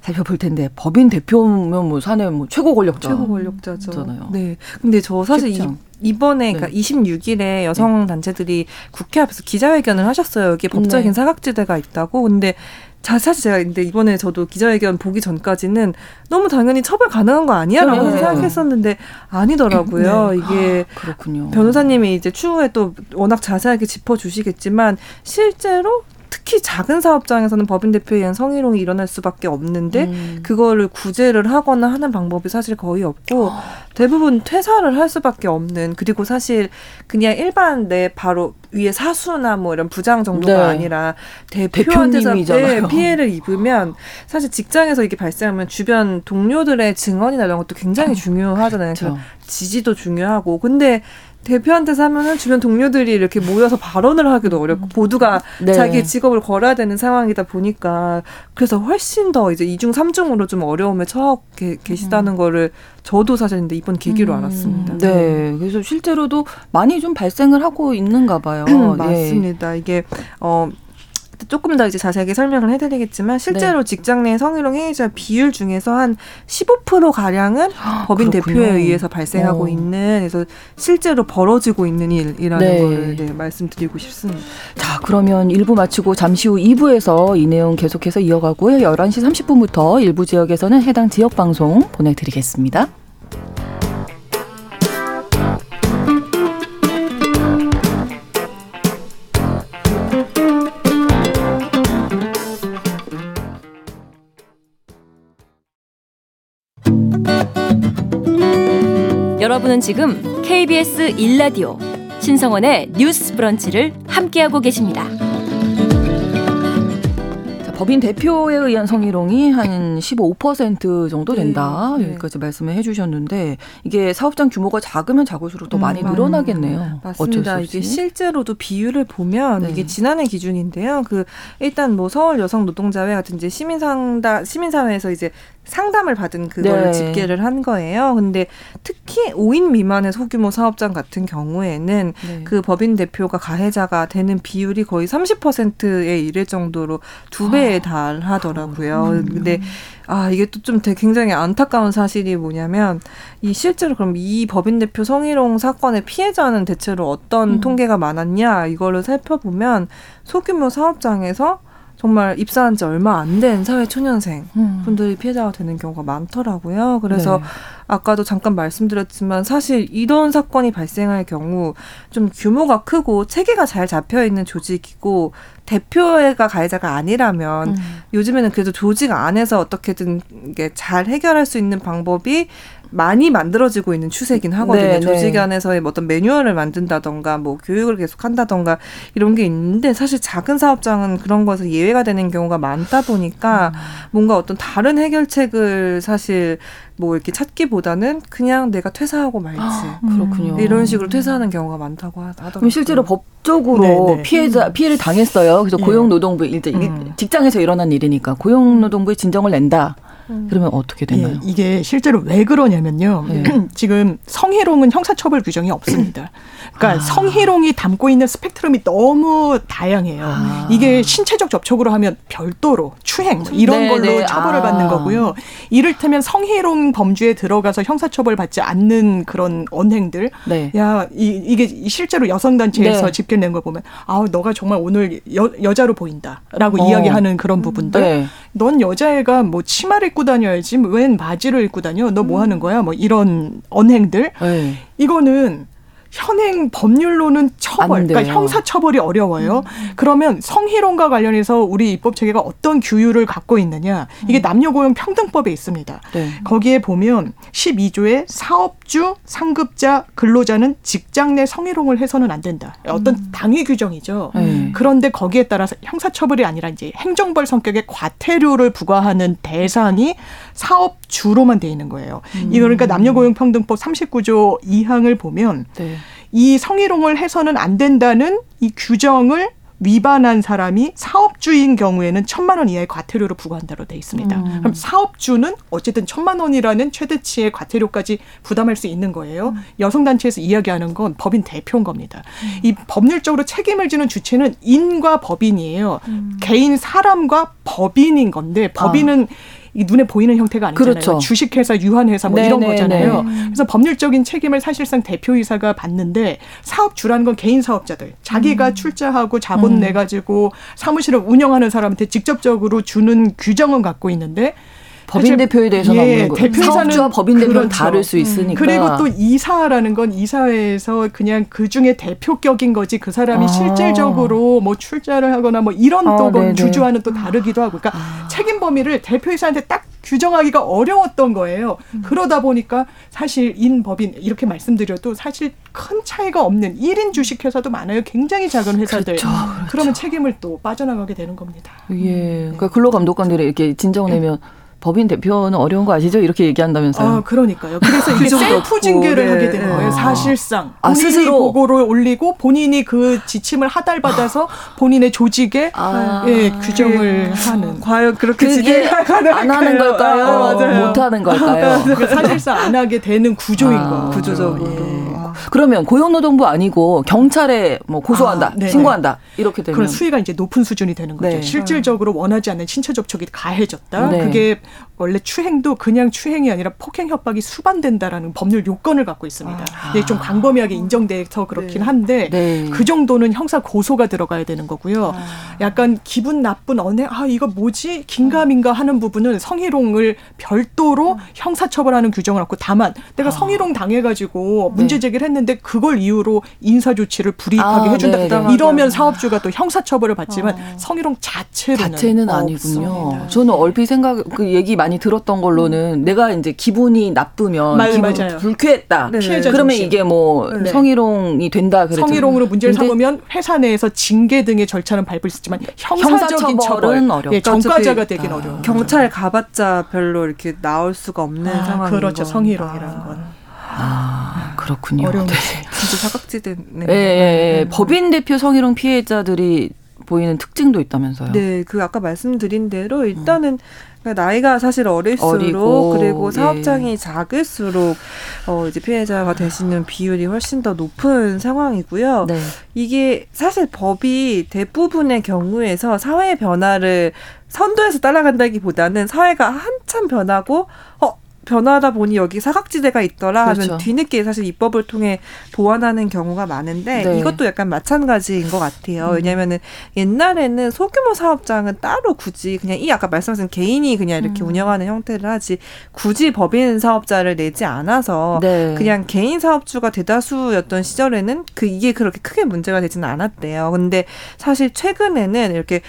살펴볼 텐데 법인 대표면 뭐 사내 뭐 최고 권력자 최고 권력자죠. 네. 근데 저 사실 이, 이번에 네. 그러니까 26일에 여성 단체들이 국회 앞에서 기자회견을 하셨어요. 여기 법적인 네. 사각지대가 있다고. 근데 자, 사실 제가 근데 이번에 저도 기자회견 보기 전까지는 너무 당연히 처벌 가능한 거 아니야라고 네. 생각했었는데 아니더라고요. 네. 이게 아, 그렇군요. 변호사님이 이제 추후에 또 워낙 자세하게 짚어주시겠지만 실제로 특히 작은 사업장에서는 법인 대표에 의한 성희롱이 일어날 수밖에 없는데 음. 그거를 구제를 하거나 하는 방법이 사실 거의 없고 어. 대부분 퇴사를 할 수밖에 없는 그리고 사실 그냥 일반 내 바로 위에 사수나 뭐 이런 부장 정도가 네. 아니라 대표한테서 네, 피해를 입으면 사실 직장에서 이게 발생하면 주변 동료들의 증언이나 이런 것도 굉장히 중요하잖아요. 그렇죠. 지지도 중요하고 근데 대표한테서 하면은 주변 동료들이 이렇게 모여서 발언을 하기도 어렵고 음. 모두가 네. 자기 직업을 걸어야 되는 상황이다 보니까 그래서 훨씬 더 이제 이중 삼중으로 좀 어려움에 처해 계시다는 음. 거를 저도 사실 근데 이번 계기로 음. 알았습니다. 네. 그래서 실제로도 많이 좀 발생을 하고 있는가 봐요. 맞습니다. 예. 이게 어 조금 더 이제 자세하게 설명을 해드리겠지만 실제로 네. 직장 내 성희롱 행위자 비율 중에서 한 15% 가량은 법인 그렇군요. 대표에 의해서 발생하고 어. 있는 그래서 실제로 벌어지고 있는 일이라는 네. 걸 네, 말씀드리고 싶습니다. 자 그러면 1부 마치고 잠시 후 2부에서 이 내용 계속해서 이어가고요. 11시 30분부터 일부 지역에서는 해당 지역 방송 보내드리겠습니다. 여러분은 지금 KBS 1라디오 신성원의 뉴스 브런치를 함께하고 계십니다. 법인 대표에 의한 성희롱이 한 15% 정도 된다. 네, 네. 여기까지 말씀을 해주셨는데 이게 사업장 규모가 작으면 작을수록 더 많이 음, 늘어나겠네요. 맞습니다. 이게 실제로도 비율을 보면 네. 이게 지난해 기준인데요. 그 일단 뭐 서울 여성 노동자회 같은 이제 시민상다 시민사회에서 이제 상담을 받은 그걸 네. 집계를 한 거예요. 근데 특히 5인 미만의 소규모 사업장 같은 경우에는 네. 그 법인 대표가 가해자가 되는 비율이 거의 30%에 이를 정도로 두 배에 아, 달하더라고요. 음. 근데 아 이게 또 좀 되게 굉장히 안타까운 사실이 뭐냐면 이 실제로 그럼 이 법인 대표 성희롱 사건의 피해자는 대체로 어떤 음. 통계가 많았냐 이거를 살펴보면 소규모 사업장에서 정말 입사한 지 얼마 안 된 사회 초년생 음. 분들이 피해자가 되는 경우가 많더라고요. 그래서 네. 아까도 잠깐 말씀드렸지만 사실 이런 사건이 발생할 경우 좀 규모가 크고 체계가 잘 잡혀 있는 조직이고 대표가 가해자가 아니라면 음. 요즘에는 그래도 조직 안에서 어떻게든 이게 잘 해결할 수 있는 방법이 많이 만들어지고 있는 추세긴 하거든요. 네, 네. 조직 안에서의 어떤 매뉴얼을 만든다던가 뭐 교육을 계속 한다던가 이런 게 있는데 사실 작은 사업장은 그런 것에서 예외가 되는 경우가 많다 보니까 음. 뭔가 어떤 다른 해결책을 사실 뭐 이렇게 찾기보다는 그냥 내가 퇴사하고 말지. 아, 그렇군요. 이런 식으로 퇴사하는 경우가 많다고 하더라고요. 실제로 법적으로 네네. 네. 피해자 음. 피해를 당했어요. 그래서 예. 고용노동부 일단 음. 직장에서 일어난 일이니까 고용노동부에 진정을 낸다. 음. 그러면 어떻게 되나요? 예, 이게 실제로 왜 그러냐면요. 네. 지금 성희롱은 형사처벌 규정이 없습니다. 그러니까 아. 성희롱이 담고 있는 스펙트럼이 너무 다양해요. 아. 이게 신체적 접촉으로 하면 별도로 추행 뭐 이런 네, 걸로 네. 처벌을 아. 받는 거고요. 이를테면 성희롱 범주에 들어가서 형사처벌 받지 않는 그런 언행들. 네. 야, 이, 이게 실제로 여성단체에서 네. 집계낸 걸 보면 아, 너가 정말 오늘 여, 여자로 보인다라고 어. 이야기하는 그런 부분들. 네. 넌 여자애가 뭐 치마를 입고 다녀야지 웬 바지를 입고 다녀? 너 뭐 하는 거야? 뭐 이런 언행들. 네. 이거는 현행 법률로는 처벌, 그러니까 형사 처벌이 어려워요. 음. 그러면 성희롱과 관련해서 우리 입법 체계가 어떤 규율을 갖고 있느냐? 이게 음. 남녀 고용 평등법에 있습니다. 네. 거기에 보면 12조에 사업주, 상급자, 근로자는 직장 내 성희롱을 해서는 안 된다. 어떤 음. 당위 규정이죠. 네. 그런데 거기에 따라서 형사 처벌이 아니라 이제 행정벌 성격의 과태료를 부과하는 대상이 사업주로만 돼 있는 거예요. 음. 이거 그러니까 남녀고용평등법 39조 2항을 보면 네. 이 성희롱을 해서는 안 된다는 이 규정을 위반한 사람이 사업주인 경우에는 천만 원 이하의 과태료를 부과한다로 돼 있습니다. 음. 그럼 사업주는 어쨌든 천만 원이라는 최대치의 과태료까지 부담할 수 있는 거예요. 음. 여성단체에서 이야기하는 건 법인 대표인 겁니다. 음. 이 법률적으로 책임을 지는 주체는 인과 법인이에요. 음. 개인 사람과 법인인 건데 법인은 아. 이 눈에 보이는 형태가 아니잖아요. 그렇죠. 주식회사, 유한회사 뭐 이런 거잖아요. 네. 그래서 법률적인 책임을 사실상 대표이사가 받는데 사업주라는 건 개인 사업자들 자기가 음. 출자하고 자본 음. 내 가지고 사무실을 운영하는 사람한테 직접적으로 주는 규정은 갖고 있는데 법인 대표에 대해서는 예, 없는 거예요. 사업주와 법인 대표는 그렇죠. 다를 수 있으니까. 그리고 또 이사라는 건 이사회에서 그냥 그 중에 대표격인 거지 그 사람이 아. 실질적으로 뭐 출자를 하거나 뭐 이런 아, 또 주주와는 또 다르기도 하고. 그러니까 아. 책임 범위를 대표이사한테 딱 규정하기가 어려웠던 거예요. 음. 그러다 보니까 사실 인법인 이렇게 말씀드려도 사실 큰 차이가 없는 1인 주식회사도 많아요. 굉장히 작은 회사들. 그렇죠, 그렇죠. 그러면 책임을 또 빠져나가게 되는 겁니다. 예. 그러니까 근로감독관들이 이렇게 진정 내면 법인 대표는 어려운 거 아시죠? 이렇게 얘기한다면서요. 아, 그러니까요. 그래서 이게 셀프 징계를 네. 하게 되는 거예요. 아. 사실상 아, 본인이 스스로 보고를 올리고 본인이 그 지침을 하달받아서 본인의 조직에 아. 예, 규정을 하는. 과연 그렇게 징계가 안 하는 걸까요? 아, 못 하는 걸까요? 사실상 안 하게 되는 구조인 아, 거 구조적으로. 예. 그러면 고용노동부 아니고 경찰에 뭐 고소한다, 아, 신고한다 이렇게 되면 그런 수위가 이제 높은 수준이 되는 거죠. 네. 실질적으로 원하지 않는 신체 접촉이 가해졌다. 네. 그게 원래 추행도 그냥 추행이 아니라 폭행 협박이 수반된다라는 법률 요건을 갖고 있습니다. 아. 좀 광범위하게 인정돼서 그렇긴 네. 한데 네. 그 정도는 형사 고소가 들어가야 되는 거고요. 아. 약간 기분 나쁜 언행 아 이거 뭐지 긴가민가 하는 부분은 성희롱을 별도로 음. 형사처벌하는 규정을 갖고 다만 내가 아. 성희롱 당해가지고 문제 네. 제기를 했는데 그걸 이유로 인사 조치를 불이익하게 아, 해준다. 네, 이러면 사업주가 또 형사처벌을 받지만 어. 성희롱 자체는 자체는 아니군요. 저는 얼핏 생각 그 얘기 많이 들었던 걸로는 내가 이제 기분이 나쁘면 맞, 기분 맞아요. 불쾌했다. 피해자 그러면 중심. 이게 뭐 네. 성희롱이 된다. 그랬잖아요. 성희롱으로 문제를 삼으면 회사 내에서 징계 등의 절차는 밟을 수 있지만 형사적인 처벌은 어렵죠. 예, 전과자가 되긴 아. 어려워. 경찰 가봤자 별로 이렇게 나올 수가 없는 아, 상황인 그렇죠. 성희롱이라는 아. 건. 아, 그렇군요. 어려운 네. 진짜 사각지대네. 예, 예, 예. 네. 법인 대표 성희롱 피해자들이 보이는 특징도 있다면서요. 네, 그 아까 말씀드린 대로 일단은 음. 그러니까 나이가 사실 어릴수록 어리고, 그리고 예. 사업장이 예. 작을수록 어 이제 피해자가 되시는 비율이 훨씬 더 높은 상황이고요. 네. 이게 사실 법이 대부분의 경우에서 사회 변화를 선도해서 따라간다기보다는 사회가 한참 변하고 어 변화하다 보니 여기 사각지대가 있더라 하면 그렇죠. 뒤늦게 사실 입법을 통해 보완하는 경우가 많은데 네. 이것도 약간 마찬가지인 것 같아요. 음. 왜냐하면은 옛날에는 소규모 사업장은 따로 굳이 그냥 이 아까 말씀하신 개인이 그냥 이렇게 음. 운영하는 형태를 하지 굳이 법인 사업자를 내지 않아서 네. 그냥 개인 사업주가 대다수였던 시절에는 그 이게 그렇게 크게 문제가 되지는 않았대요. 근데 사실 최근에는 이렇게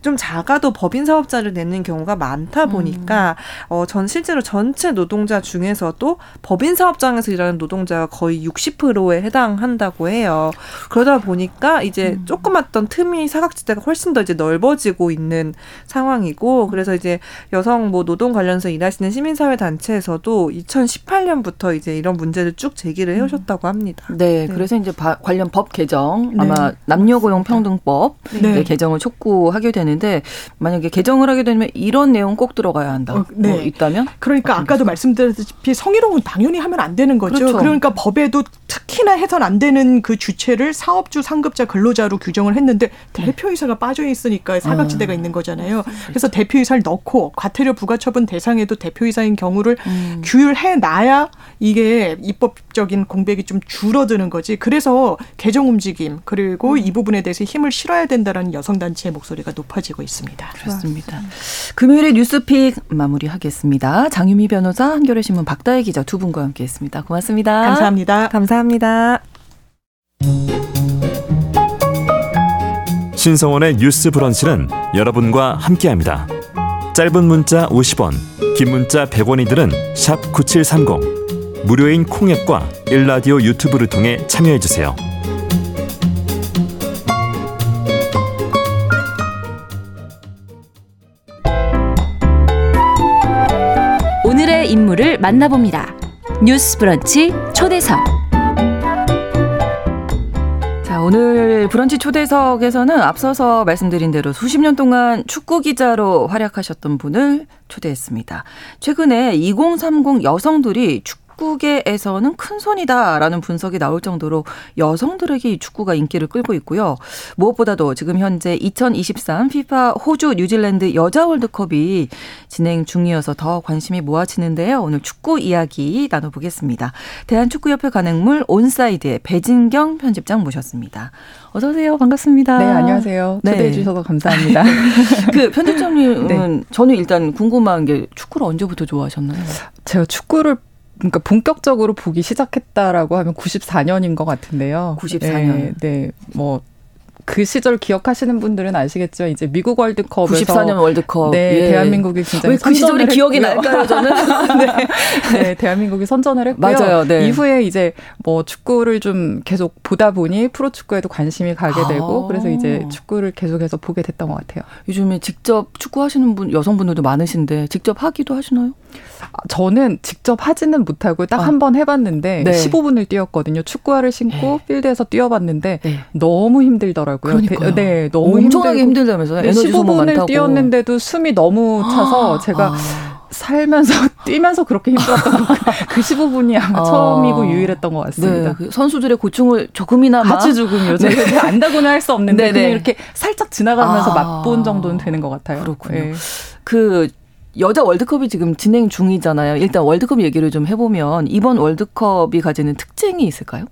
좀 작아도 법인 사업자를 내는 경우가 많다 보니까 음. 어, 전 실제로 전체 노동자 중에서도 법인 사업장에서 일하는 노동자가 거의 60%에 해당한다고 해요. 그러다 보니까 이제 음. 조그맣던 틈이 사각지대가 훨씬 더 이제 넓어지고 있는 상황이고 그래서 이제 여성 뭐 노동 관련해서 일하시는 시민사회 단체에서도 2018년부터 이제 이런 문제를 쭉 제기를 해오셨다고 합니다. 네, 네. 그래서 이제 바, 관련 법 개정 아마 네. 남녀 고용 평등법 네. 개정을 촉구하게 되는. 되는데 만약에 개정을 하게 되면 이런 내용 꼭 들어가야 한다. 어, 네. 뭐 있다면? 그러니까 아까도 말씀드렸다시피 성희롱은 당연히 하면 안 되는 거죠. 그렇죠. 그러니까 법에도 특히나 해선 안 되는 그 주체를 사업주 상급자 근로자로 규정을 했는데 네. 대표이사가 빠져 있으니까 사각지대가 음. 있는 거잖아요. 그래서 대표이사를 넣고 과태료 부과처분 대상에도 대표이사인 경우를 음. 규율해 놔야 이게 입법적인 공백이 좀 줄어드는 거지. 그래서 개정 움직임 그리고 음. 이 부분에 대해서 힘을 실어야 된다라는 여성 단체의 목소리가 높아 지고 있습니다. 그렇습니다. 금요일에 뉴스픽 마무리하겠습니다. 장유미 변호사, 한겨레 신문 박다혜 기자 두 분과 함께했습니다. 고맙습니다. 감사합니다. 감사합니다. 신성원의 뉴스 브런치는 여러분과 함께합니다. 짧은 문자 50원, 긴 문자 100원이들은 9730. 무료인 콩앱과 일라디오 유튜브를 통해 참여해 주세요. 만나봅니다. 뉴스 브런치 초대석. 자, 오늘 브런치 초대석에서는 앞서서 말씀드린 대로 수십 년 동안 축구 기자로 활약하셨던 분을 초대했습니다. 최근에 2030 여성들이 축구 축구계에서는 큰 손이다라는 분석이 나올 정도로 여성들에게 이 축구가 인기를 끌고 있고요. 무엇보다도 지금 현재 2023 피파 호주 뉴질랜드 여자 월드컵이 진행 중이어서 더 관심이 모아지는데요. 오늘 축구 이야기 나눠보겠습니다. 대한축구협회 간행물 온사이드의 배진경 편집장 모셨습니다. 어서 오세요. 반갑습니다. 네, 안녕하세요. 네. 초대해 주셔서 감사합니다. 그 편집장님은 네. 저는 일단 궁금한 게 축구를 언제부터 좋아하셨나요? 제가 축구를 그러니까 본격적으로 보기 시작했다라고 하면 94년인 것 같은데요. 94년. 네, 네. 뭐 그 시절 기억하시는 분들은 아시겠지만 이제 미국 월드컵에서 94년 월드컵 네, 예. 대한민국이 굉장히 왜그 시절이 기억이 날까요, 저는? 네. 네, 대한민국이 선전을 했고요. 맞아요. 네. 이후에 이제 뭐 축구를 좀 계속 보다 보니 프로 축구에도 관심이 가게 되고 아. 그래서 이제 축구를 계속해서 보게 됐던 것 같아요. 요즘에 직접 축구 하시는 분 여성분들도 많으신데 직접 하기도 하시나요? 아, 저는 직접 하지는 못하고 딱 한번 아. 해봤는데 네. 15분을 뛰었거든요. 축구화를 신고 네. 필드에서 뛰어봤는데 네. 너무 힘들더라고요. 하더라고요. 그러니까요. 네, 너무 엄청나게 힘들다면서요. 네, 에너지 15분을 뛰었는데도 숨이 너무 차서 아, 제가 아. 살면서 뛰면서 그렇게 힘들었던 그 15분이 아마 아. 처음이고 유일했던 것 같습니다. 네, 그 선수들의 고충을 조금이나마 아주 조금요. 네. 제가 안다고는 할 수 없는데 네네. 그냥 이렇게 살짝 지나가면서 아. 맛본 정도는 되는 것 같아요. 그렇군요. 네. 그 여자 월드컵이 지금 진행 중이잖아요. 일단 월드컵 얘기를 좀 해보면 이번 월드컵이 가지는 특징이 있을까요?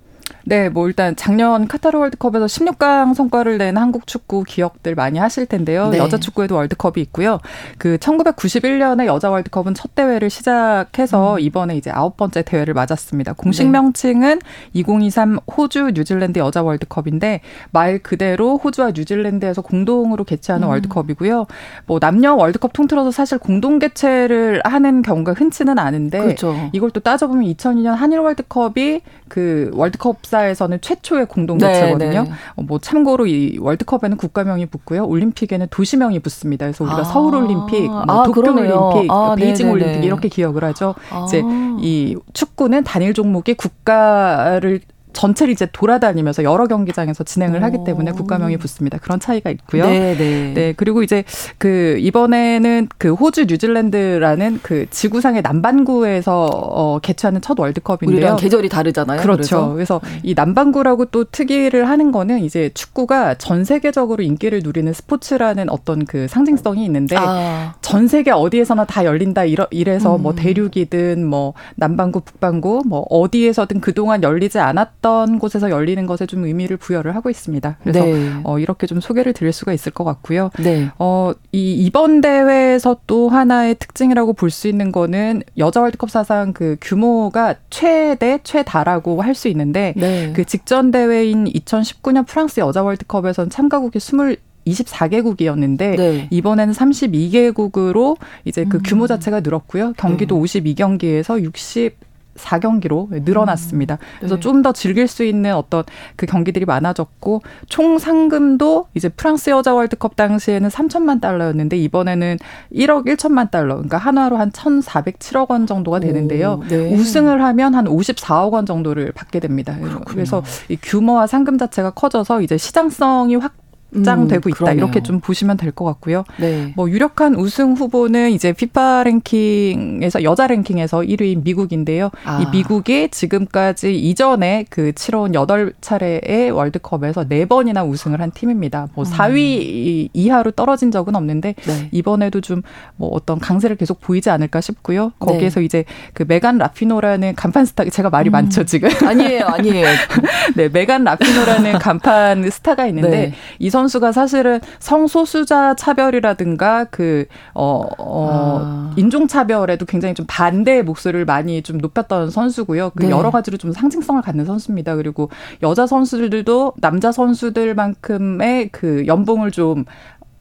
네, 뭐 일단 작년 카타르 월드컵에서 16강 성과를 낸 한국 축구 기억들 많이 하실 텐데요. 네. 여자 축구에도 월드컵이 있고요. 그 1991년에 여자 월드컵은 첫 대회를 시작해서 음. 이번에 이제 아홉 번째 대회를 맞았습니다. 공식 네. 명칭은 2023 호주 뉴질랜드 여자 월드컵인데 말 그대로 호주와 뉴질랜드에서 공동으로 개최하는 음. 월드컵이고요. 뭐 남녀 월드컵 통틀어서 사실 공동 개최를 하는 경우가 흔치는 않은데 그렇죠. 이걸 또 따져보면 2002년 한일 월드컵이 그 월드컵 사 에서는 최초의 공동 개최거든요. 네, 네. 어, 뭐 참고로 이 월드컵에는 국가명이 붙고요. 올림픽에는 도시명이 붙습니다. 그래서 우리가 아. 서울 올림픽, 뭐 아, 도쿄 올림픽, 아, 베이징 올림픽 이렇게 기억을 하죠. 이제 아. 이 축구는 단일 종목이 국가를 전체를 이제 돌아다니면서 여러 경기장에서 진행을 하기 때문에 국가명이 붙습니다. 그런 차이가 있고요. 네, 네. 네 그리고 이제 그 이번에는 그 호주 뉴질랜드라는 그 지구상의 남반구에서 어 개최하는 첫 월드컵인데요. 우리랑 계절이 다르잖아요. 그렇죠. 그래서, 그래서 네. 이 남반구라고 또 특이를 하는 거는 이제 축구가 전 세계적으로 인기를 누리는 스포츠라는 어떤 그 상징성이 있는데 아. 전 세계 어디에서나 다 열린다 이러, 이래서 뭐 음. 뭐 대륙이든 뭐 남반구 북반구 뭐 어디에서든 그동안 열리지 않았던 어떤 곳에서 열리는 것에 좀 의미를 부여를 하고 있습니다. 그래서 네. 어, 이렇게 좀 소개를 드릴 수가 있을 것 같고요. 네. 어, 이 이번 대회에서 또 하나의 특징이라고 볼 수 있는 거는 여자 월드컵 사상 그 규모가 최대 최다라고 할 수 있는데 네. 그 직전 대회인 2019년 프랑스 여자 월드컵에서는 참가국이 20 24개국이었는데 네. 이번에는 32개국으로 이제 그 음. 규모 자체가 늘었고요. 경기도 네. 52경기에서 60 4경기로 늘어났습니다. 음, 그래서 네. 좀더 즐길 수 있는 어떤 그 경기들이 많아졌고 총 상금도 이제 프랑스 여자 월드컵 당시에는 3천만 달러였는데 이번에는 1억 1천만 달러. 그러니까 한화로 한 1,407억 원 정도가 되는데요. 오, 네. 우승을 하면 한 54억 원 정도를 받게 됩니다. 그렇군요. 그래서 이 규모와 상금 자체가 커져서 이제 시장성이 확 확장되고 음, 있다 이렇게 좀 보시면 될 것 같고요. 네. 뭐 유력한 우승 후보는 이제 피파 랭킹에서 여자 랭킹에서 1위인 미국인데요. 아. 이 미국이 지금까지 이전에 그 치러온 8차례의 월드컵에서 4번이나 우승을 한 팀입니다. 뭐 4위 음. 이하로 떨어진 적은 없는데 네. 이번에도 좀 뭐 어떤 강세를 계속 보이지 않을까 싶고요. 거기에서 네. 이제 그 메간 라피노라는 간판 스타 제가 말이 음. 많죠 지금 아니에요 아니에요. 네 메간 라피노라는 간판 스타가 있는데 네. 이 선수가 사실은 성소수자 차별이라든가 그, 어, 어, 아. 인종차별에도 굉장히 좀 반대의 목소리를 많이 좀 높였던 선수고요. 그 네. 여러 가지로 좀 상징성을 갖는 선수입니다. 그리고 여자 선수들도 남자 선수들만큼의 그 연봉을 좀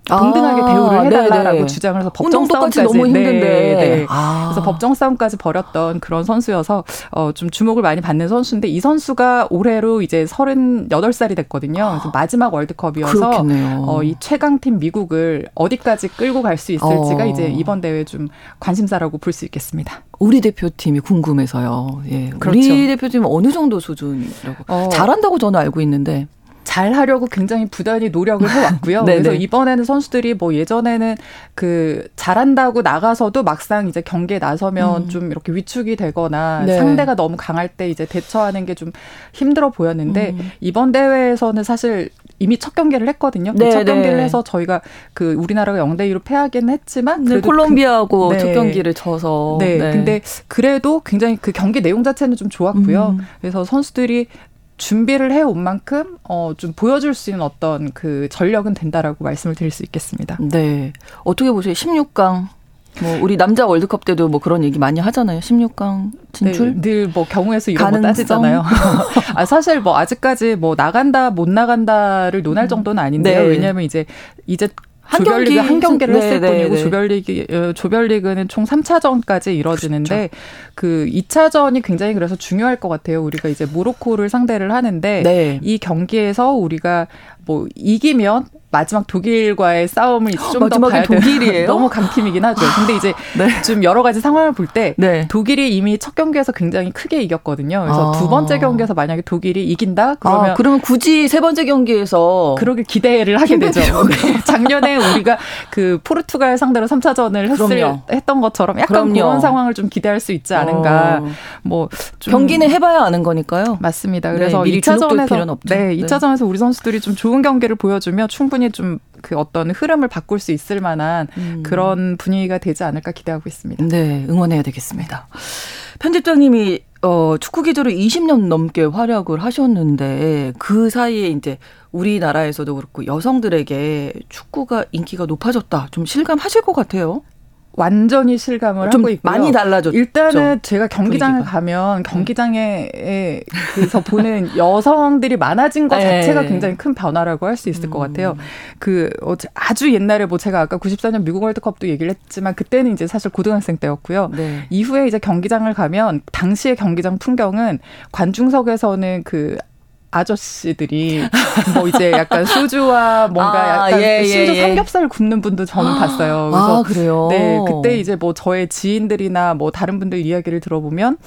동등하게 아, 대우를 해달라라고 네네. 주장을 해서 법정 싸움까지 너무 힘든데 네, 네. 아. 그래서 법정 싸움까지 벌였던 그런 선수여서 어, 좀 주목을 많이 받는 선수인데 이 선수가 올해로 이제 38살이 됐거든요. 그래서 마지막 월드컵이어서 어, 이 최강팀 미국을 어디까지 끌고 갈 수 있을지가 어. 이제 이번 대회 좀 관심사라고 볼 수 있겠습니다. 우리 대표팀이 궁금해서요. 예. 그렇죠. 우리 대표팀 어느 정도 수준이라고 어. 잘한다고 저는 알고 있는데 잘 하려고 굉장히 부단히 노력을 해왔고요. 그래서 이번에는 선수들이 뭐 예전에는 그 잘한다고 나가서도 막상 이제 경기에 나서면 음. 좀 이렇게 위축이 되거나 네. 상대가 너무 강할 때 이제 대처하는 게 좀 힘들어 보였는데 음. 이번 대회에서는 사실 이미 첫 경기를 했거든요. 네, 첫 경기를 네. 해서 저희가 그 우리나라가 0대 2로 패하긴 했지만 네, 콜롬비아하고 그, 첫 경기를 져서 네, 네. 근데 그래도 굉장히 그 경기 내용 자체는 좀 좋았고요. 음. 그래서 선수들이 준비를 해온 만큼 어, 좀 보여줄 수 있는 어떤 그 전력은 된다라고 말씀을 드릴 수 있겠습니다. 네. 어떻게 보세요? 16강. 뭐 우리 남자 월드컵 때도 뭐 그런 얘기 많이 하잖아요. 16강 진출? 네, 늘뭐 경우에서 이런 가능성? 거 따지잖아요. 아 사실 뭐 아직까지 뭐 나간다 못 나간다를 논할 음. 정도는 아닌데요. 네. 왜냐하면 이제 이제 한 조별리그 한 경기를 네, 했을 네, 뿐이고 네. 조별리그 어, 조별리그는 총 3차전까지 이뤄지는데 그렇죠. 그 2차전이 굉장히 그래서 중요할 것 같아요. 우리가 이제 모로코를 상대를 하는데 네. 이 경기에서 우리가 뭐 이기면 마지막 독일과의 싸움을 좀 더 봐야 독일이에요? 너무 강팀이긴 하죠. 근데 이제 네. 좀 여러 가지 상황을 볼때 네. 독일이 이미 첫 경기에서 굉장히 크게 이겼거든요. 그래서 아. 두 번째 경기에서 만약에 독일이 이긴다 그러면 아, 그러면 굳이 세 번째 경기에서 그러길 기대를 하게 되죠. 네. 작년에 우리가 그 포르투갈 상대로 3차전을 했을 했던 것처럼 약간 그럼요. 그런 상황을 좀 기대할 수 있지 않은가. 어. 뭐 경기는 해봐야 아는 거니까요. 맞습니다. 그래서 네, 2차전에서 네, 2차전에서 우리 선수들이 좀 좋은 경기를 보여주며 충분히 좀 그 어떤 흐름을 바꿀 수 있을 만한 음. 그런 분위기가 되지 않을까 기대하고 있습니다. 네, 응원해야 되겠습니다. 편집장님이 어, 축구 기자로 20년 넘게 활약을 하셨는데 그 사이에 이제 우리나라에서도 그렇고 여성들에게 축구가 인기가 높아졌다. 좀 실감하실 것 같아요. 완전히 실감을 하고 있고요. 많이 달라졌죠. 일단은 제가 경기장을 분위기가. 가면 네. 경기장에서 보는 여성들이 많아진 것 네. 자체가 굉장히 큰 변화라고 할 수 있을 음. 것 같아요. 그 아주 옛날에 뭐 제가 아까 94년 미국 월드컵도 얘기를 했지만 그때는 이제 사실 고등학생 때였고요. 네. 이후에 이제 경기장을 가면 당시의 경기장 풍경은 관중석에서는 그 아저씨들이 뭐 이제 약간 소주와 뭔가 아, 약간 예, 예 심지어 예, 삼겹살 굽는 분도 저는 아, 봤어요. 그래서 아, 그래요? 네, 그때 이제 뭐 저의 지인들이나 뭐 다른 분들 이야기를 들어보면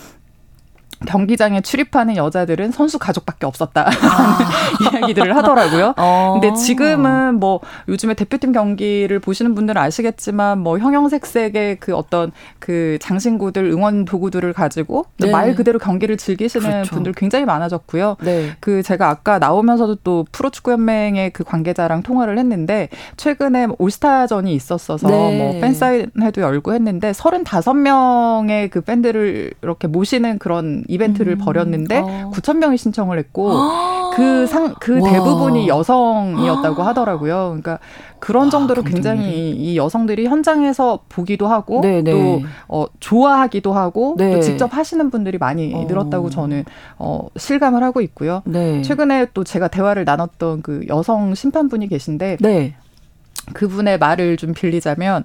경기장에 출입하는 여자들은 선수 가족밖에 없었다 아. 이야기들을 하더라고요. 어. 근데 지금은 뭐 요즘에 대표팀 경기를 보시는 분들은 아시겠지만 뭐 형형색색의 그 어떤 그 장신구들 응원 도구들을 가지고 네. 말 그대로 경기를 즐기시는 그렇죠. 분들 굉장히 많아졌고요. 네. 그 제가 아까 나오면서도 또 프로축구 연맹의 그 관계자랑 통화를 했는데 최근에 올스타전이 있었어서 네. 뭐 팬사인회도 열고 했는데 35명의 그 팬들을 이렇게 모시는 그런 이벤트를 음. 벌였는데 어. 9천 명이 신청을 했고 그 상그 그 대부분이 여성이었다고 하더라고요. 그러니까 그런 와, 정도로 굉장히 이 여성들이 현장에서 보기도 하고 네네. 네. 또 어, 좋아하기도 하고 네. 또 직접 하시는 분들이 많이 어. 늘었다고 저는 어, 실감을 하고 있고요. 네. 최근에 또 제가 대화를 나눴던 그 여성 심판분이 계신데 네. 그분의 말을 좀 빌리자면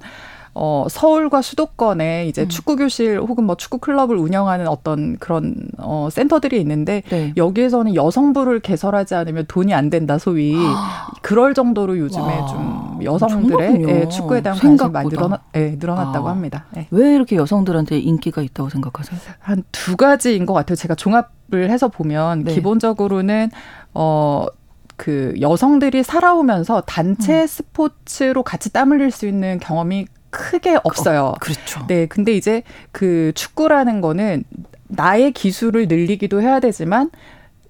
어, 서울과 수도권에 이제 음. 축구 교실 혹은 뭐 축구 클럽을 운영하는 어떤 그런 어, 센터들이 있는데 네. 여기에서는 여성부를 개설하지 않으면 돈이 안 된다 소위 아. 그럴 정도로 요즘에 와. 좀 여성들의 예, 축구에 대한 관심이 많이 늘어나, 예, 늘어났다고 아. 합니다. 예. 왜 이렇게 여성들한테 인기가 있다고 생각하세요? 한 두 가지인 것 같아요. 제가 종합을 해서 보면 네. 기본적으로는 어. 그 여성들이 살아오면서 단체 음. 스포츠로 같이 땀 흘릴 수 있는 경험이 크게 없어요. 어, 그렇죠. 네, 근데 이제 그 축구라는 거는 나의 기술을 늘리기도 해야 되지만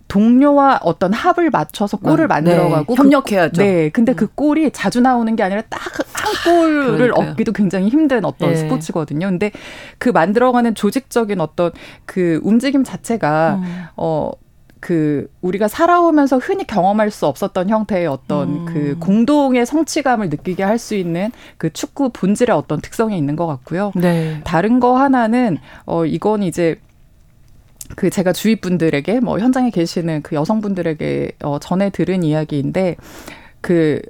동료와 어떤 합을 맞춰서 골을 네, 만들어가고 네, 협력해야죠. 그, 네, 근데 그 음. 골이 자주 나오는 게 아니라 딱 한 골을 그러니까요. 얻기도 굉장히 힘든 어떤 네. 스포츠거든요. 근데 그 만들어가는 조직적인 어떤 그 움직임 자체가 음. 어 그 우리가 살아오면서 흔히 경험할 수 없었던 형태의 어떤 음. 그 공동의 성취감을 느끼게 할 수 있는 그 축구 본질의 어떤 특성이 있는 것 같고요. 네. 다른 거 하나는 어 이건 이제 그 제가 주위 분들에게 뭐 현장에 계시는 그 여성분들에게 어 전해 들은 이야기인데 그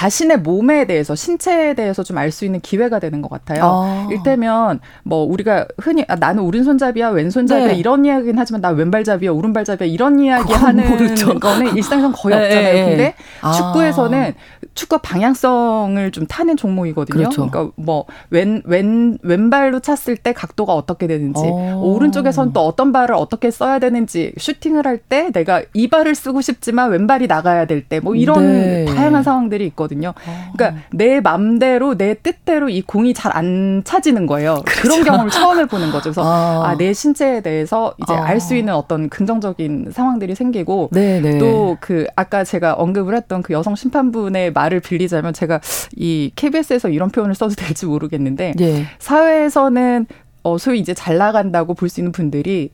자신의 몸에 대해서 신체에 대해서 좀 알 수 있는 기회가 되는 것 같아요. 아. 일테면 뭐 우리가 흔히 아, 나는 오른손잡이야 왼손잡이야 네. 이런 이야기는 하지만 나 왼발잡이야 오른발잡이야 이런 이야기 하는 모르죠. 거는 일상에서 거의 네, 없잖아요. 네, 근데 아. 축구에서는 축구 방향성을 좀 타는 종목이거든요. 그렇죠. 그러니까 뭐 왼 왼 왼발로 찼을 때 각도가 어떻게 되는지 오. 오른쪽에서는 또 어떤 발을 어떻게 써야 되는지 슈팅을 할 때 내가 이 발을 쓰고 싶지만 왼발이 나가야 될 때 뭐 이런 네. 다양한 상황들이 있고 있 거든요. 그러니까 내 맘대로 내 뜻대로 이 공이 잘 안 차지는 거예요. 그렇죠. 그런 경험을 처음 해보는 거죠. 그래서 아, 아내 신체에 대해서 이제 아. 알수 있는 어떤 긍정적인 상황들이 생기고 또 그 아까 제가 언급을 했던 그 여성 심판분의 말을 빌리자면 제가 이 KBS에서 이런 표현을 써도 될지 모르겠는데 네. 사회에서는 어 소위 이제 잘 나간다고 볼 수 있는 분들이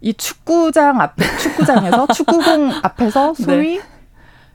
이 축구장 앞에 축구장에서 축구공 앞에서 소위 네.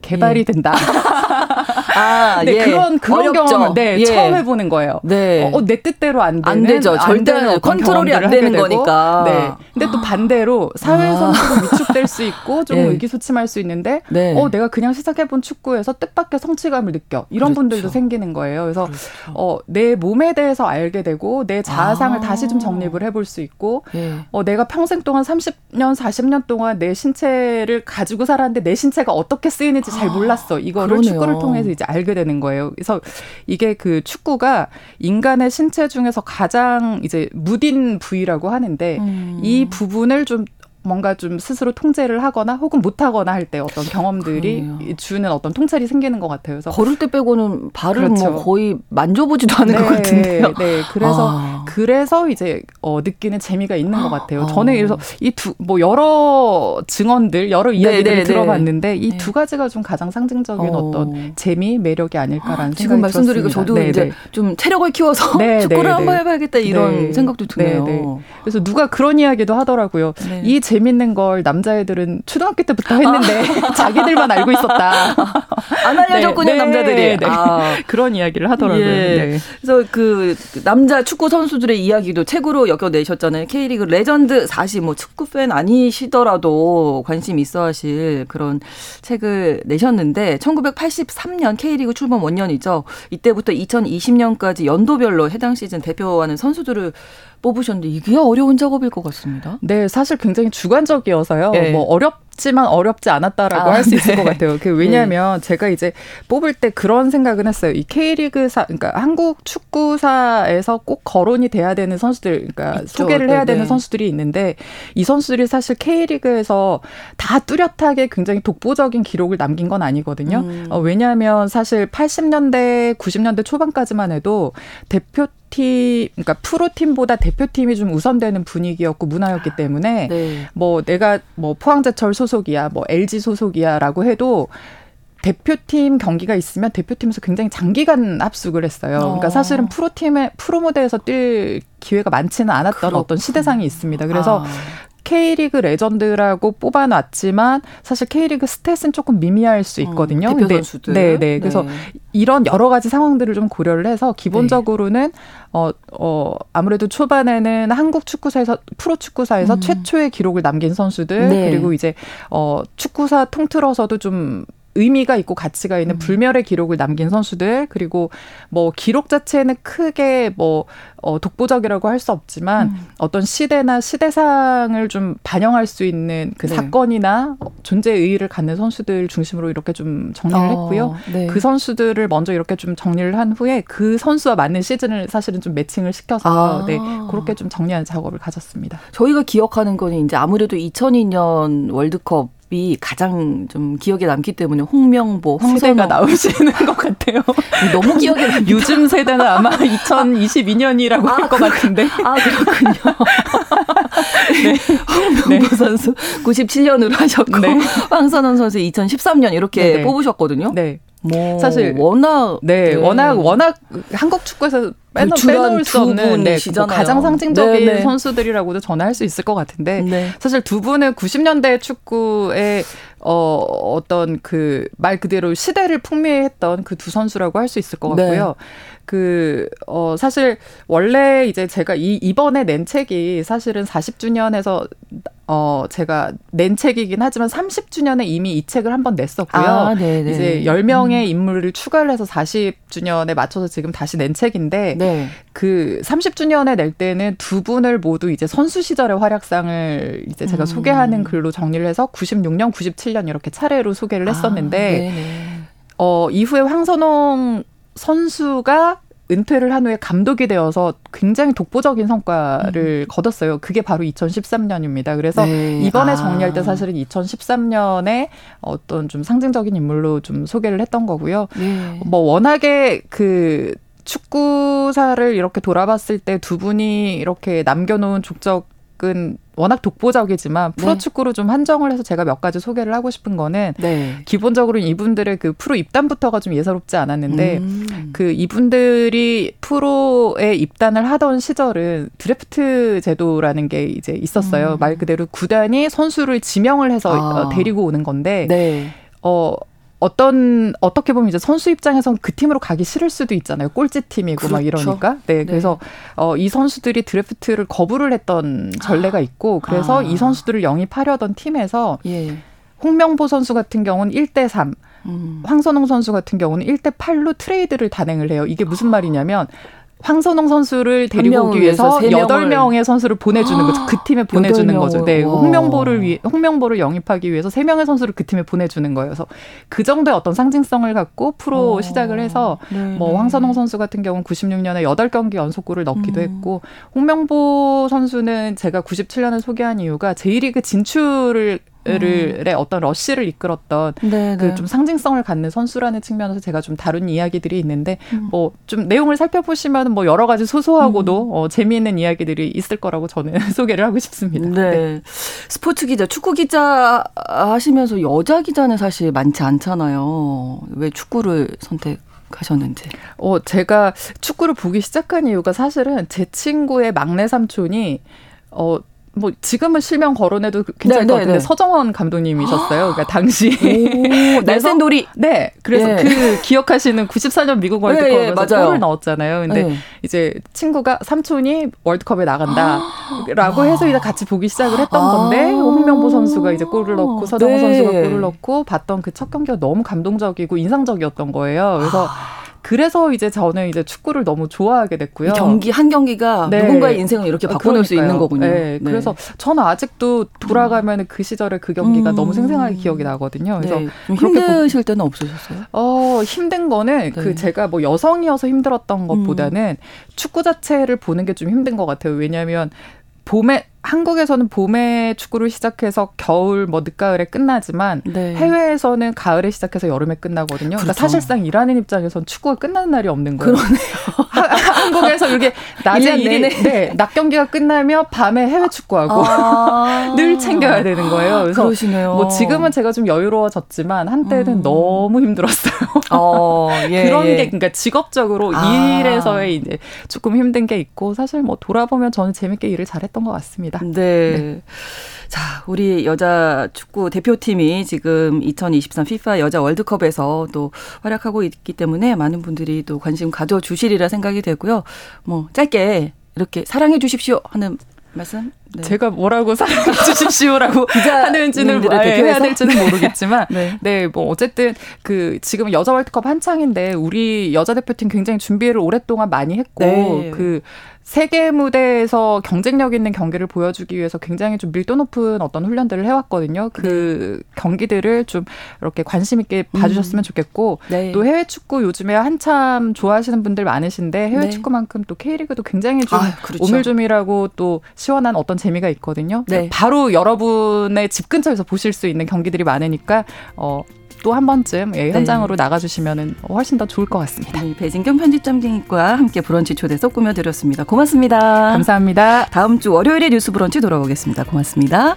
개발이 예. 된다. 아, 네, 예. 그런 그런 경험 네, 예. 처음 해보는 거예요. 네. 어, 내 뜻대로 안 되는 안 되죠. 절대 컨트롤이 안 되는 거니까. 네. 근데 또 반대로 사회에서는 아. 위축될 수 있고 좀 네. 의기소침할 수 있는데 네. 어 내가 그냥 시작해본 축구에서 뜻밖의 성취감을 느껴 이런 그렇죠. 분들도 생기는 거예요. 그래서 그렇죠. 어내 몸에 대해서 알게 되고 내 자아상을 아. 다시 좀 정립을 해볼 수 있고 예. 어 내가 평생 동안 30년 40년 동안 내 신체를 가지고 살았는데 내 신체가 어떻게 쓰이는지 잘 몰랐어. 이거를 그러네요. 축구를 통해서 이제 알게 되는 거예요. 그래서 이게 그 축구가 인간의 신체 중에서 가장 이제 무딘 부위라고 하는데 음. 이 부분을 좀 뭔가 좀 스스로 통제를 하거나 혹은 못하거나 할 때 어떤 경험들이 그러네요. 주는 어떤 통찰이 생기는 것 같아요. 그래서 걸을 때 빼고는 발을 뭐 그렇죠. 뭐 거의 만져보지도 않은 네, 것 같은데요. 네, 그래서 아. 그래서 이제 어, 느끼는 재미가 있는 것 같아요. 아. 저는 그래서 이 두 뭐 여러 증언들, 여러 이야기들을 네, 네, 네. 들어봤는데 이 두 가지가 좀 가장 상징적인 어. 떤 재미, 매력이 아닐까라는 생각이 지금 말씀드리고 저도 네, 이제 좀 체력을 키워서 축구를 한번 해봐야겠다 이런 생각도 드네요. 그래서 누가 그런 이야기도 하더라고요. 이 재밌는 걸 남자애들은 초등학교 때부터 했는데 아. 자기들만 알고 있었다. 안 알려줬군요, 네, 남자들이. 네, 네. 아. 그런 이야기를 하더라고요. 예. 네. 그래서 그 남자 축구 선수들의 이야기도 책으로 엮어내셨잖아요. K리그 레전드 40, 뭐 축구 팬 아니시더라도 관심 있어 하실 그런 책을 내셨는데 1983년 K리그 출범 원년이죠. 이때부터 2020년까지 연도별로 해당 시즌 대표하는 선수들을 뽑으셨는데 이게 어려운 작업일 것 같습니다. 네, 사실 굉장히 주관적이어서요. 네. 뭐 어렵지만 어렵지 않았다라고 아, 할수 네. 있을 것 같아요. 그 왜냐하면 네. 제가 이제 뽑을 때 그런 생각은 했어요. 이 K리그사, 그러니까 한국 축구사에서 꼭 거론이 돼야 되는 선수들, 그러니까 있죠. 소개를 해야 네, 되는 네. 선수들이 있는데 이 선수들이 사실 K리그에서 다 뚜렷하게 굉장히 독보적인 기록을 남긴 건 아니거든요. 음. 어, 왜냐하면 사실 80년대, 90년대 초반까지만 해도 대표 팀, 그러니까 프로팀보다 대표팀이 좀 우선되는 분위기였고 문화였기 때문에 네. 뭐 내가 뭐 포항제철 소속이야, 뭐 LG 소속이야라고 해도 대표팀 경기가 있으면 대표팀에서 굉장히 장기간 합숙을 했어요. 그러니까 어. 사실은 프로팀의 프로 무대에서 뛸 기회가 많지는 않았던 그렇군. 어떤 시대상이 있습니다. 그래서 아. K리그 레전드라고 뽑아놨지만 사실 K리그 스탯은 조금 미미할 수 음, 있거든요. 음, 대표 선수들. 네, 네. 그래서 네. 이런 여러 가지 상황들을 좀 고려를 해서 기본적으로는 네. 어, 어, 아무래도 초반에는 한국 축구사에서 프로 축구사에서 음. 최초의 기록을 남긴 선수들 네. 그리고 이제 어 축구사 통틀어서도 좀 의미가 있고 가치가 있는 음. 불멸의 기록을 남긴 선수들 그리고 뭐 기록 자체는 크게 뭐 어, 독보적이라고 할 수 없지만 음. 어떤 시대나 시대상을 좀 반영할 수 있는 그 네. 사건이나 존재 의의를 갖는 선수들 중심으로 이렇게 좀 정리를 어, 했고요. 네. 그 선수들을 먼저 이렇게 좀 정리를 한 후에 그 선수와 맞는 시즌을 사실은 좀 매칭을 시켜서 아. 네 그렇게 좀 정리하는 작업을 가졌습니다. 저희가 기억하는 거는 이제 아무래도 2002년 월드컵 이 가장 좀 기억에 남기 때문에 홍명보, 황세가 나오시는 것 같아요. 너무 기억에 납니다. 요즘 세대는 아마 2022년이라고 아, 할것 같은데. 아 그렇군요. 네. 홍명보 네. 선수 97년으로 하셨고 네. 황선원 선수 2013년 이렇게 네 뽑으셨거든요. 네. 뭐 사실 워낙 네, 네, 워낙 워낙 한국 축구에서 빼놓, 빼놓을 수 없는 네, 뭐 가장 상징적인 네네. 네. 선수들이라고도 전할 수 있을 것 같은데 네. 사실 두 분은 90년대 축구의 어 어떤 그 말 그대로 시대를 풍미했던 그 두 선수라고 할 수 있을 것 같고요. 네. 그, 어, 사실, 원래 이제 제가 이, 이번에 낸 책이 사실은 40주년에서 어, 제가 낸 책이긴 하지만 30주년에 이미 이 책을 한번 냈었고요. 아, 이제 10명의 음. 인물을 추가를 해서 40주년에 맞춰서 지금 다시 낸 책인데 네. 그 30주년에 낼 때는 두 분을 모두 이제 선수 시절의 활약상을 이제 제가 음. 소개하는 글로 정리를 해서 96년, 97년 이렇게 차례로 소개를 아, 했었는데 아, 어, 이후에 황선홍 선수가 은퇴를 한 후에 감독이 되어서 굉장히 독보적인 성과를 음. 거뒀어요. 그게 바로 2013년입니다. 그래서 네. 이번에 아. 정리할 때 사실은 2013년에 어떤 좀 상징적인 인물로 좀 소개를 했던 거고요. 네. 뭐 워낙에 그 축구사를 이렇게 돌아봤을 때 두 분이 이렇게 남겨놓은 족적 은 워낙 독보적이지만 네. 프로 축구로 좀 한정을 해서 제가 몇 가지 소개를 하고 싶은 거는 네. 기본적으로 이분들의 그 프로 입단부터가 좀 예사롭지 않았는데 음. 그 이분들이 프로에 입단을 하던 시절은 드래프트 제도라는 게 이제 있었어요. 음. 말 그대로 구단이 선수를 지명을 해서 아. 어, 데리고 오는 건데 네. 어 어떤 어떻게 보면 이제 선수 입장에선 그 팀으로 가기 싫을 수도 있잖아요. 꼴찌 팀이고 그렇죠. 막 이러니까. 네, 네. 그래서 어, 이 선수들이 드래프트를 거부를 했던 전례가 있고 그래서 아. 이 선수들을 영입하려던 팀에서 예. 홍명보 선수 같은 경우는 1대 3, 음. 황선홍 선수 같은 경우는 1대 8로 트레이드를 단행을 해요. 이게 무슨 말이냐면 황선홍 선수를 데리고 오기 위해서 여덟 명의 선수를 보내주는 거죠. 그 팀에 보내주는 거죠. 네, 홍명보를 위해 홍명보를 영입하기 위해서 세 명의 선수를 그 팀에 보내주는 거예요. 그래서 그 정도의 어떤 상징성을 갖고 프로 오. 시작을 해서 네. 뭐 황선홍 선수 같은 경우는 96년에 여덟 경기 연속골을 넣기도 음. 했고 홍명보 선수는 제가 97년을 소개한 이유가 제1리그 진출을 를 음. 어떤 러쉬를 이끌었던 네, 그좀 상징성을 갖는 선수라는 측면에서 제가 좀 다룬 이야기들이 있는데 음. 뭐좀 내용을 살펴보시면 뭐 여러 가지 소소하고도 음. 어, 재미있는 이야기들이 있을 거라고 저는 소개를 하고 싶습니다. 네. 네. 스포츠 기자, 축구 기자 하시면서 여자 기자는 사실 많지 않잖아요. 왜 축구를 선택? 하셨는지. 어, 제가 축구를 보기 시작한 이유가 사실은 제 친구의 막내 삼촌이 어, 뭐 지금은 실명 거론해도 괜찮을 네, 것 네, 같은데 네. 서정원 감독님이셨어요. 그러니까 당시 날쌘놀이. 네. 그래서 예. 그 기억하시는 94년 미국 월드컵에서 예, 예, 골을 넣었잖아요. 근데 예. 이제 친구가 삼촌이 월드컵에 나간다라고 해서 이제 같이 보기 시작을 했던 아. 건데 홍명보 선수가 이제 골을 넣고 서정원 네. 선수가 골을 넣고 봤던 그 첫 경기가 너무 감동적이고 인상적이었던 거예요. 그래서 아. 그래서 이제 저는 이제 축구를 너무 좋아하게 됐고요. 경기 한 경기가 네. 누군가의 인생을 이렇게 바꿔놓을 수 있는 거군요. 네. 네. 그래서 저는 아직도 돌아가면 그 시절의 그 경기가 음. 너무 생생하게 기억이 나거든요. 그래서 네. 힘드실 때는 없으셨어요? 어 힘든 거는 그 네. 제가 뭐 여성이어서 힘들었던 것보다는 음. 축구 자체를 보는 게 좀 힘든 것 같아요. 왜냐하면 봄에 한국에서는 봄에 축구를 시작해서 겨울 뭐 늦가을에 끝나지만 네. 해외에서는 가을에 시작해서 여름에 끝나거든요. 그러니까 그렇죠. 그러니까 사실상 일하는 입장에선 축구가 끝나는 날이 없는 거예요. 그러네요. 한국에서 이렇게 낮에 일이 네, 낮 경기가 끝나면 밤에 해외 축구하고 아~ 늘 챙겨야 되는 거예요. 그래서 그러시네요. 뭐 지금은 제가 좀 여유로워졌지만 한때는 음. 너무 힘들었어요. 어, 예, 그런 예. 게 그러니까 직업적으로 아. 일에서의 이제 조금 힘든 게 있고 사실 뭐 돌아보면 저는 재밌게 일을 잘했던 것 같습니다. 네. 네. 자, 우리 여자 축구 대표팀이 지금 2023 FIFA 여자 월드컵에서 또 활약하고 있기 때문에 많은 분들이 또 관심 가져 주시리라 생각이 되고요. 뭐, 짧게 이렇게 사랑해 주십시오 하는 말씀? 네. 제가 뭐라고 사랑해 주십시오라고 하는지는 뭐, 예, 해야 될지는 모르겠지만 네. 네, 뭐 어쨌든 그 지금 여자 월드컵 한창인데 우리 여자 대표팀 굉장히 준비를 오랫동안 많이 했고 네. 그 세계 무대에서 경쟁력 있는 경기를 보여주기 위해서 굉장히 좀 밀도 높은 어떤 훈련들을 해왔거든요. 그 네. 경기들을 좀 이렇게 관심 있게 봐주셨으면 음. 좋겠고 네. 또 해외 축구 요즘에 한참 좋아하시는 분들 많으신데 해외 네. 축구만큼 또 K리그도 굉장히 좀 아, 그렇죠. 오밀조밀하고 또 시원한 어떤 재미가 있거든요. 네. 바로 여러분의 집 근처에서 보실 수 있는 경기들이 많으니까 어, 또 한 번쯤 예, 네. 현장으로 네. 나가주시면 훨씬 더 좋을 것 같습니다. 네, 배진경 편집장님과 함께 브런치 초대석 꾸며드렸습니다. 고맙습니다. 감사합니다. 다음 주 월요일에 뉴스 브런치 돌아오겠습니다. 고맙습니다.